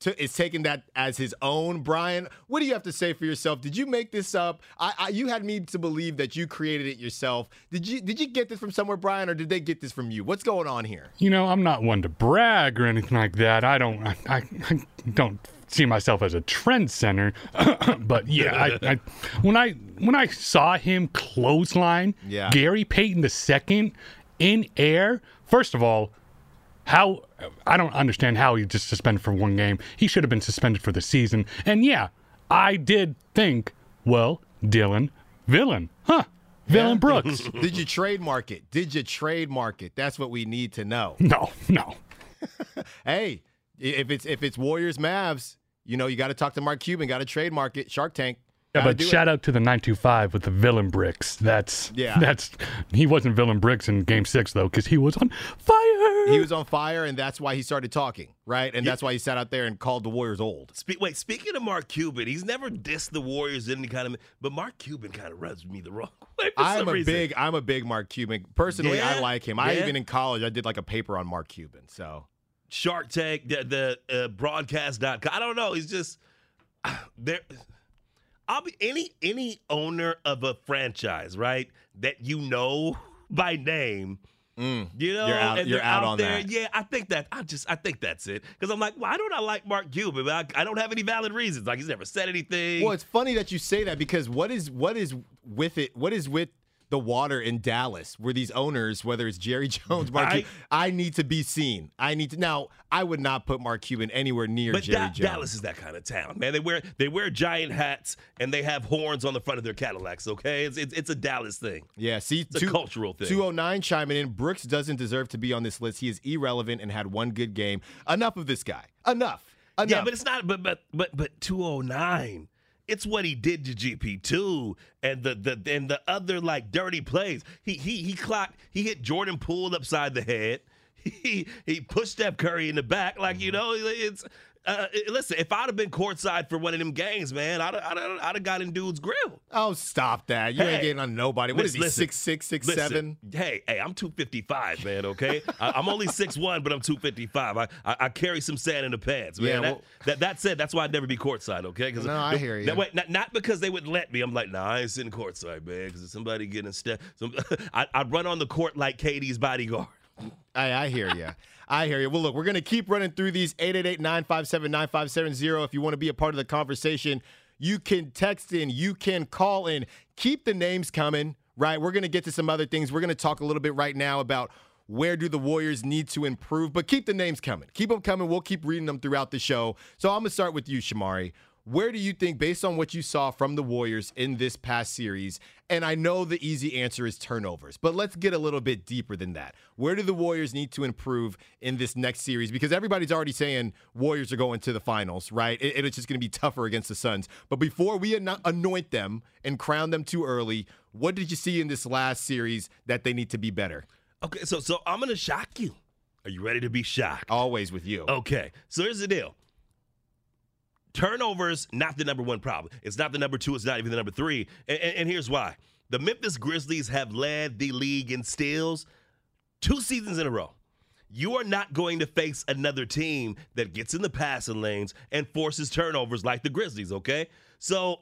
S4: t- is taking that as his own. Brian, what do you have to say for yourself? Did you make this up? I, I you had me to believe that you created it yourself. Did you did you get this from somewhere, Brian, or did they get this from you? What's going on here?
S13: You know, I'm not one to brag or anything like that. I don't, I, I, I don't see myself as a trend center. *coughs* but yeah, I, I, when I when I saw him clothesline
S4: Yeah.
S13: Gary Payton the second in air, first of all, how I don't understand how he just suspended for one game. He should have been suspended for the season. And yeah, I did think, well, Dillon, villain, huh? Villain Brooks. *laughs*
S4: Did you trademark it? Did you trademark it? That's what we need to know. *laughs*
S13: No, no.
S4: hey, if it's if it's Warriors Mavs, you know you got to talk to Mark Cuban. Got to trademark it. Shark Tank.
S13: Yeah, but
S4: do it.
S13: shout out to the 925 with the villain bricks. That's
S4: Yeah.
S13: That's he wasn't villain bricks in Game Six though, because he was on fire.
S4: He was on fire, and that's why he started talking, right? And that's why he sat out there and called the Warriors old.
S5: Spe- wait, speaking of Mark Cuban, he's never dissed the Warriors in any kind of, but Mark Cuban kind of rubs me the wrong *laughs* way. For
S4: I'm
S5: some
S4: a
S5: reason.
S4: big, I'm a big Mark Cuban. Personally, I like him. I even in college, I did like a paper on Mark Cuban. So
S5: Shark Tank, the, the uh, broadcast.com. I don't know. He's just *sighs* there. I'll be any any owner of a franchise, right? That you know *laughs* by name. You know,
S4: Mm. You're out- you're out
S5: out
S4: on
S5: there.
S4: that.
S5: Yeah, I think that. I just, I think that's it. Because I'm like, why don't I like Mark Cuban? But I, I don't have any valid reasons. Like he's never said anything.
S4: Well, it's funny that you say that because what is what is with it? What is with the water in Dallas, where these owners, whether it's Jerry *laughs* Jones, Mark,
S5: I-
S4: Cuban, I need to be seen. I need to. Now, I would not put Mark Cuban anywhere near
S5: But
S4: Jerry
S5: Da-
S4: Jones.
S5: Dallas is that kind of town, man. They wear they wear giant hats and they have horns on the front of their Cadillacs. Okay, it's it's, it's a Dallas thing.
S4: Yeah, see,
S5: It's a cultural thing.
S4: 209 chiming in. Brooks doesn't deserve to be on this list. He is irrelevant and had one good game. Enough of this guy. Enough. Enough.
S5: Yeah, but it's not. But but but but 209. It's what he did to GP two and the the and the other like dirty plays. He he he clocked. He hit Jordan Poole upside the head. *laughs* He he pushed Steph Curry in the back. Like you mm-hmm. know, it's. Uh, listen, if I'd have been courtside for one of them games, man, I'd have, I'd have, I'd have got in dude's grill.
S4: oh, stop that. You ain't getting on nobody. What is he,
S5: listen,
S4: six six, six
S5: listen.
S4: seven?
S5: Hey, hey, I'm 255, man. Okay, *laughs* I, I'm only 6'1", but I'm 255. I, I I carry some sand in the pants, man.
S4: Yeah,
S5: that,
S4: well-
S5: that that said, that's why I'd never be courtside. Okay, because
S4: No, I hear you.
S5: That way, not, not because they would let me. I'm like, nah, I ain't sitting courtside, man. Because somebody getting step, some, *laughs* I I run on the court like KD's bodyguard.
S4: I, I hear you. *laughs* I hear you. Well, look, we're going to keep running through these 888 957 9570. If you want to be a part of the conversation, you can text in, you can call in. Keep the names coming, right? We're going to get to some other things. We're going to talk a little bit right now about where do the Warriors need to improve, but keep the names coming. Keep them coming. We'll keep reading them throughout the show. So I'm going to start with you, Shamari. Where do you think, based on what you saw from the Warriors in this past series, and I know the easy answer is turnovers, but let's get a little bit deeper than that. Where do the Warriors need to improve in this next series? Because everybody's already saying Warriors are going to the finals, right? It- it's just going to be tougher against the Suns. But before we anoint them and crown them too early, what did you see in this last series that they need to be better?
S5: Okay, so so I'm gonna shock you. Are you ready to be shocked?
S4: Always with you.
S5: Okay, so here's the deal. Turnovers, not the number one problem. It's not the number two. It's not even the number three. And, and, and here's why: the Memphis Grizzlies have led the league in steals two seasons in a row. You are not going to face another team that gets in the passing lanes and forces turnovers like the Grizzlies. Okay, so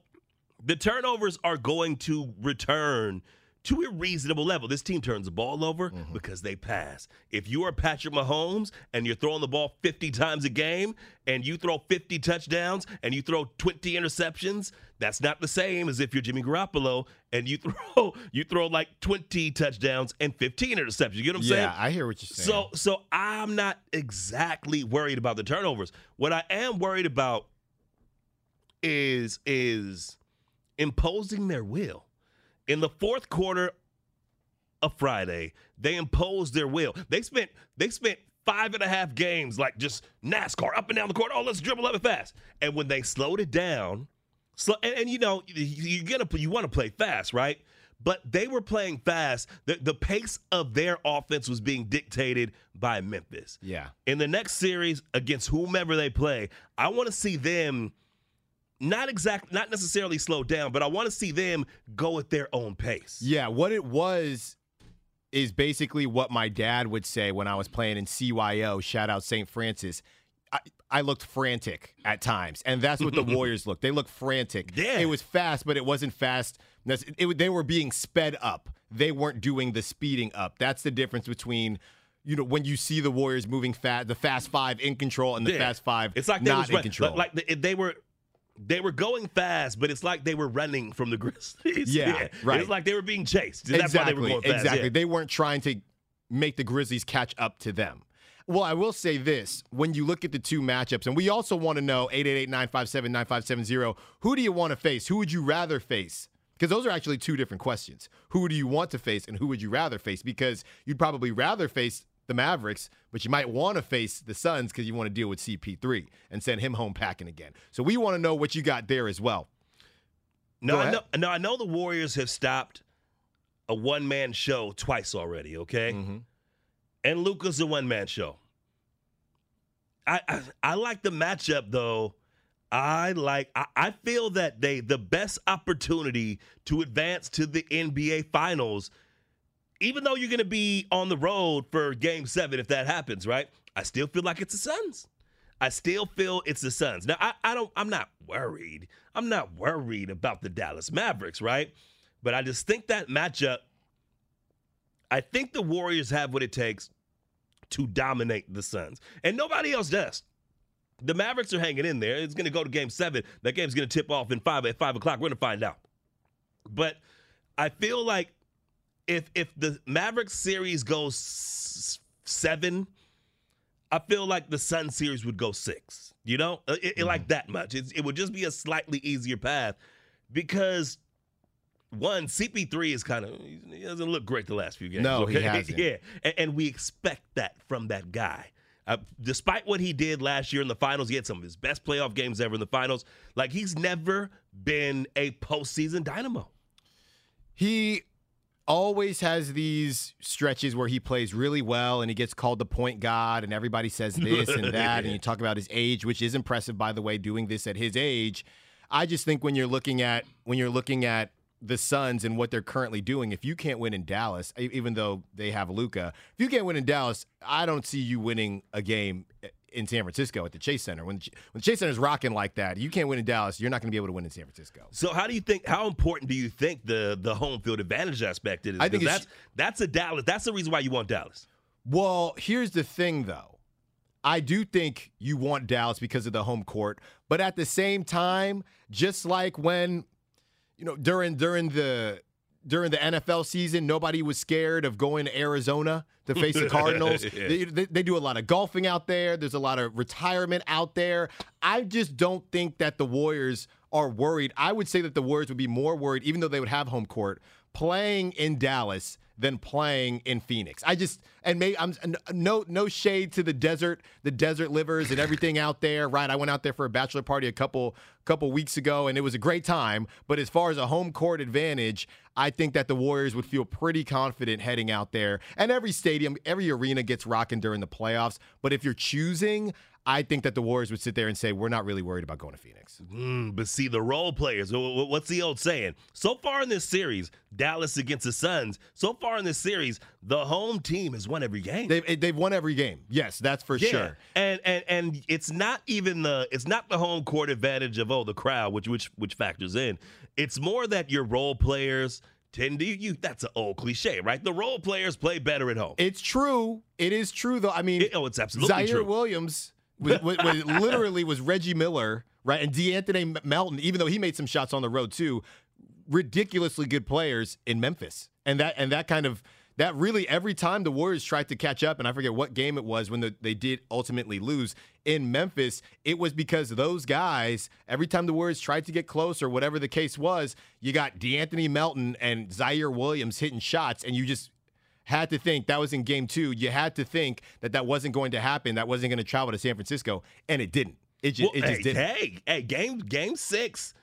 S5: the turnovers are going to return to a reasonable level. This team turns the ball over
S4: Mm-hmm.
S5: because they pass. If you are Patrick Mahomes and you're throwing the ball 50 times a game and you throw 50 touchdowns and you throw 20 interceptions, that's not the same as if you're Jimmy Garoppolo and you *laughs* throw you throw like 20 touchdowns and 15 interceptions. You get what I'm saying?
S4: Yeah, I hear what you're saying.
S5: So so I'm not exactly worried about the turnovers. What I am worried about is is imposing their will. In the fourth quarter of Friday, they imposed their will. They spent they spent five and a half games like just NASCAR up and down the court. Oh, let's dribble up and fast. And when they slowed it down, slow, and, and you know you, you gonna you want to play fast, right? But they were playing fast. The, the pace of their offense was being dictated by Memphis.
S4: Yeah.
S5: In the next series against whomever they play, I want to see them not exact, not necessarily slow down, but I want to see them go at their own pace.
S4: Yeah, what it was is basically what my dad would say when I was playing in CYO. Shout out St. Francis. I, I looked frantic at times, and that's what the *laughs* Warriors looked. They looked frantic.
S5: Yeah.
S4: It was fast, but it wasn't fast. It, it- they were being sped up. They weren't doing the speeding up. That's the difference between. You know, when you see the Warriors moving fast, the fast five in control and the
S5: Yeah.
S4: fast five
S5: It's like
S4: not
S5: was
S4: in control.
S5: Like, they were they were going fast, but it's like they were running from the *laughs* Grizzlies.
S4: Yeah, right.
S5: It's like they were being chased. That's why they were going fast.
S4: Exactly.
S5: yeah.
S4: They weren't trying to make the Grizzlies catch up to them. Well, I will say this when you look at the two matchups, and we also want to know 888 957 9570, who do you want to face? Who would you rather face? Because those are actually two different questions. Who do you want to face, and who would you rather face? Because you'd probably rather face the Mavericks, but you might want to face the Suns because you want to deal with CP3 and send him home packing again. So we want to know what you got there as well.
S5: No, I know, no, I know the Warriors have stopped a one man show twice already, okay?
S4: Mm-hmm.
S5: And Luka's a one man show. I, I I like the matchup though. I like I, I feel that they the best opportunity to advance to the NBA finals, even though you're gonna be on the road for game seven if that happens, right? I still feel like it's the Suns. I still feel it's the Suns. Now I, I don't I'm not worried. I'm not worried about the Dallas Mavericks, right? But I just think that matchup, I think the Warriors have what it takes to dominate the Suns. And nobody else does. The Mavericks are hanging in there. It's going to go to game seven. That game's going to tip off in five at five o'clock. We're going to find out. But I feel like if if the Mavericks series goes seven, I feel like the Sun series would go six. You know, Uh, it, it like that much. It's, it would just be a slightly easier path because one CP3 is kind of he doesn't look great the last few games.
S4: No, he *laughs* hasn't.
S5: yeah, and, and we expect that from that guy. Uh, despite what he did last year in the finals, he had some of his best playoff games ever in the finals. Like he's never been a postseason dynamo.
S4: He always has these stretches where he plays really well and he gets called the point god and everybody says *laughs* this and that and you talk about his age which is impressive by the way doing this at his age. I just think when you're looking at when you're looking at the Suns and what they're currently doing if you can't win in Dallas even though they have Luka if you can't win in Dallas I don't see you winning a game in San Francisco at the Chase Center when when the Chase Center is rocking like that you can't win in Dallas you're not going to be able to win in San Francisco
S5: So how do you think? How important do you think the the home field advantage aspect is?
S4: I think
S5: that's that's a Dallas. That's the reason why you want Dallas.
S4: Well, here's the thing, though. I do think you want Dallas because of the home court, but at the same time, just like when, you know, during during the during the NFL season, nobody was scared of going to Arizona to face the *laughs* Cardinals.
S5: Yeah.
S4: they, they, they do a lot of golfing out there. There's a lot of retirement out there. I just don't think that the Warriors are worried. I would say that the Warriors would be more worried, even though they would have home court, playing in Dallas than playing in Phoenix. I just and maybe I'm no no shade to the desert, the desert livers and everything out there, right? I went out there for a bachelor party a couple couple weeks ago and it was a great time, but as far as a home court advantage, I think that the Warriors would feel pretty confident heading out there. And every stadium, every arena gets rocking during the playoffs, but if you're choosing, I think that the Warriors would sit there and say, we're not really worried about going to Phoenix.
S5: Mm, but see, the role players, what's the old saying? So far in this series, Dallas against the Suns, so far in this series, the home team has won every game.
S4: They've, they've won every game. Yes, that's for
S5: yeah.
S4: sure.
S5: And, and and it's not even the it's not the home court advantage of oh the crowd, which which which factors in. It's more that your role players tend to you that's an old cliche, right? The role players play better at home.
S4: It's true. It is true though. I mean,
S5: it, oh, it's absolutely
S4: Ziaire
S5: true.
S4: Williams was, was, literally was Reggie Miller, right? And De'Anthony Melton, even though he made some shots on the road too, ridiculously good players in Memphis. And that and that kind of that really every time the Warriors tried to catch up, and I forget what game it was when the, they did ultimately lose in Memphis, it was because those guys, every time the Warriors tried to get close or whatever the case was, you got De'Anthony Melton and Ziaire Williams hitting shots, and you just had to think that was in game two. You had to think that that wasn't going to happen. That wasn't going to travel to San Francisco, and it didn't. It just,
S5: well,
S4: it just
S5: hey,
S4: didn't.
S5: Hey, hey, game game six.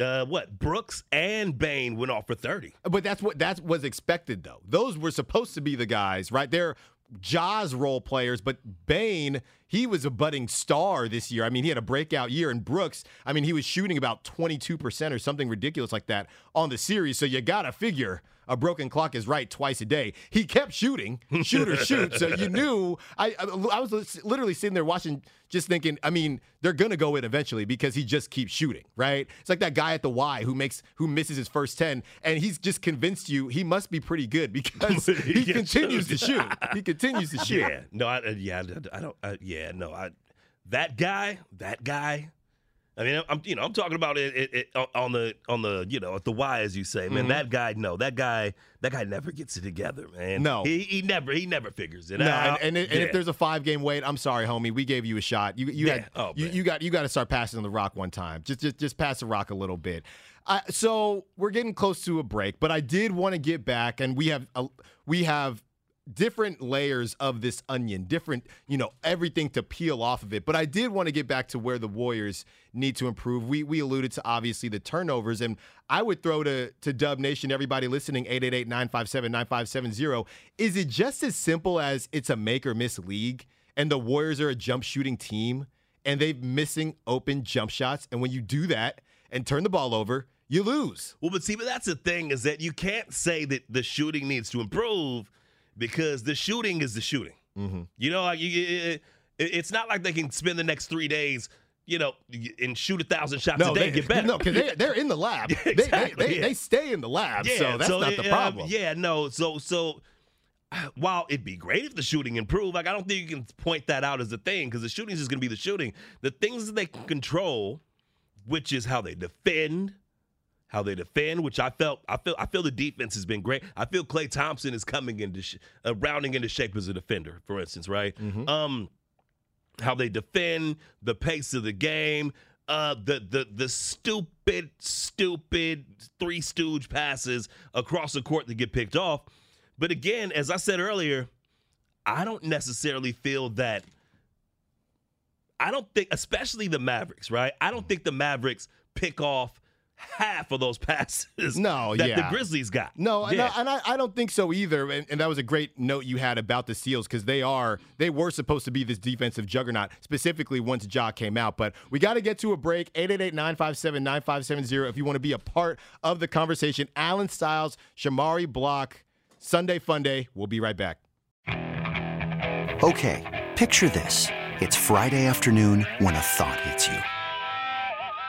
S5: Uh, what Brooks and Bane went off for thirty.
S4: But that's what that was expected, though. Those were supposed to be the guys, right? They're Ja's role players, but Bane, he was a budding star this year. I mean, he had a breakout year, and Brooks, I mean, he was shooting about 22% or something ridiculous like that on the series. So you got to figure a broken clock is right twice a day. He kept shooting, shoot or *laughs* shoot. So you knew. I, I, I was literally sitting there watching, just thinking. I mean, they're gonna go in eventually because he just keeps shooting. Right? It's like that guy at the Y who makes who misses his first ten, and he's just convinced you he must be pretty good *laughs* because *laughs* he continues to shoot. He continues to shoot.
S5: Yeah. No. I, uh, yeah. I don't. I, yeah. No. I. That guy. That guy. I mean, I'm you know I'm talking about it, it, it, on the on the you know at the Y as you say, man.
S4: Mhm.
S5: That guy, no, that guy, that guy never gets it together, man.
S4: No.
S5: he, he never he never figures it
S4: No,
S5: out.
S4: and, and, and
S5: Yeah.
S4: if there's a five game wait, I'm sorry, homie. We gave you a shot. You you
S5: Yeah.
S4: had
S5: Oh,
S4: you, you got you got to start passing the rock one time. Just just just pass the rock a little bit. Uh, so we're getting close to a break, but I did want to get back, and we have a, we have different layers of this onion, different you know everything to peel off of it. But I did want to get back to where the Warriors need to improve. We we alluded to obviously the turnovers, and I would throw to to Dub Nation, everybody listening, 888-957-9570. Is it just as simple as it's a make or miss league, and the Warriors are a jump shooting team, and they're missing open jump shots, and when you do that and turn the ball over, you lose.
S5: Well, but see, but that's the thing is that you can't say that the shooting needs to improve because the shooting is the shooting.
S4: Mm-hmm.
S5: You know, like you, it, it's not like they can spend the next three days, you know, and shoot a thousand shots a day
S4: they,
S5: and get better.
S4: No, because they, they're in the lab. *laughs*
S5: Yeah,
S4: They- they,
S5: exactly,
S4: they,
S5: yeah.
S4: they stay in the lab, so that's not the
S5: uh,
S4: problem.
S5: yeah, no. So, so while it'd be great if the shooting improved, like I don't think you can point that out as a thing because the shooting is going to be the shooting. The things that they can control, which is how they defend, how they defend, which I felt, I feel, I feel the defense has been great. I feel Klay Thompson is coming into, sh- uh, rounding into shape as a defender, for instance, right? Um, how they defend, the pace of the game, uh, the the the stupid, stupid three stooge passes across the court that get picked off. But again, as I said earlier, I don't necessarily feel that. I don't think, especially the Mavericks, right? I don't think the Mavericks pick off half of those *laughs* passes
S4: No,
S5: that
S4: yeah.
S5: the Grizzlies got.
S4: No, and, I, and I, I don't think so either. And, and that was a great note you had about the Seals because they are they were supposed to be this defensive juggernaut, specifically once Ja came out. But we got to get to a break. 888-957-9570 if you want to be a part of the conversation. Alan Styles, Shamari Block, Sunday Fun Day. We'll be right back.
S1: Okay, picture this. It's Friday afternoon when a thought hits you.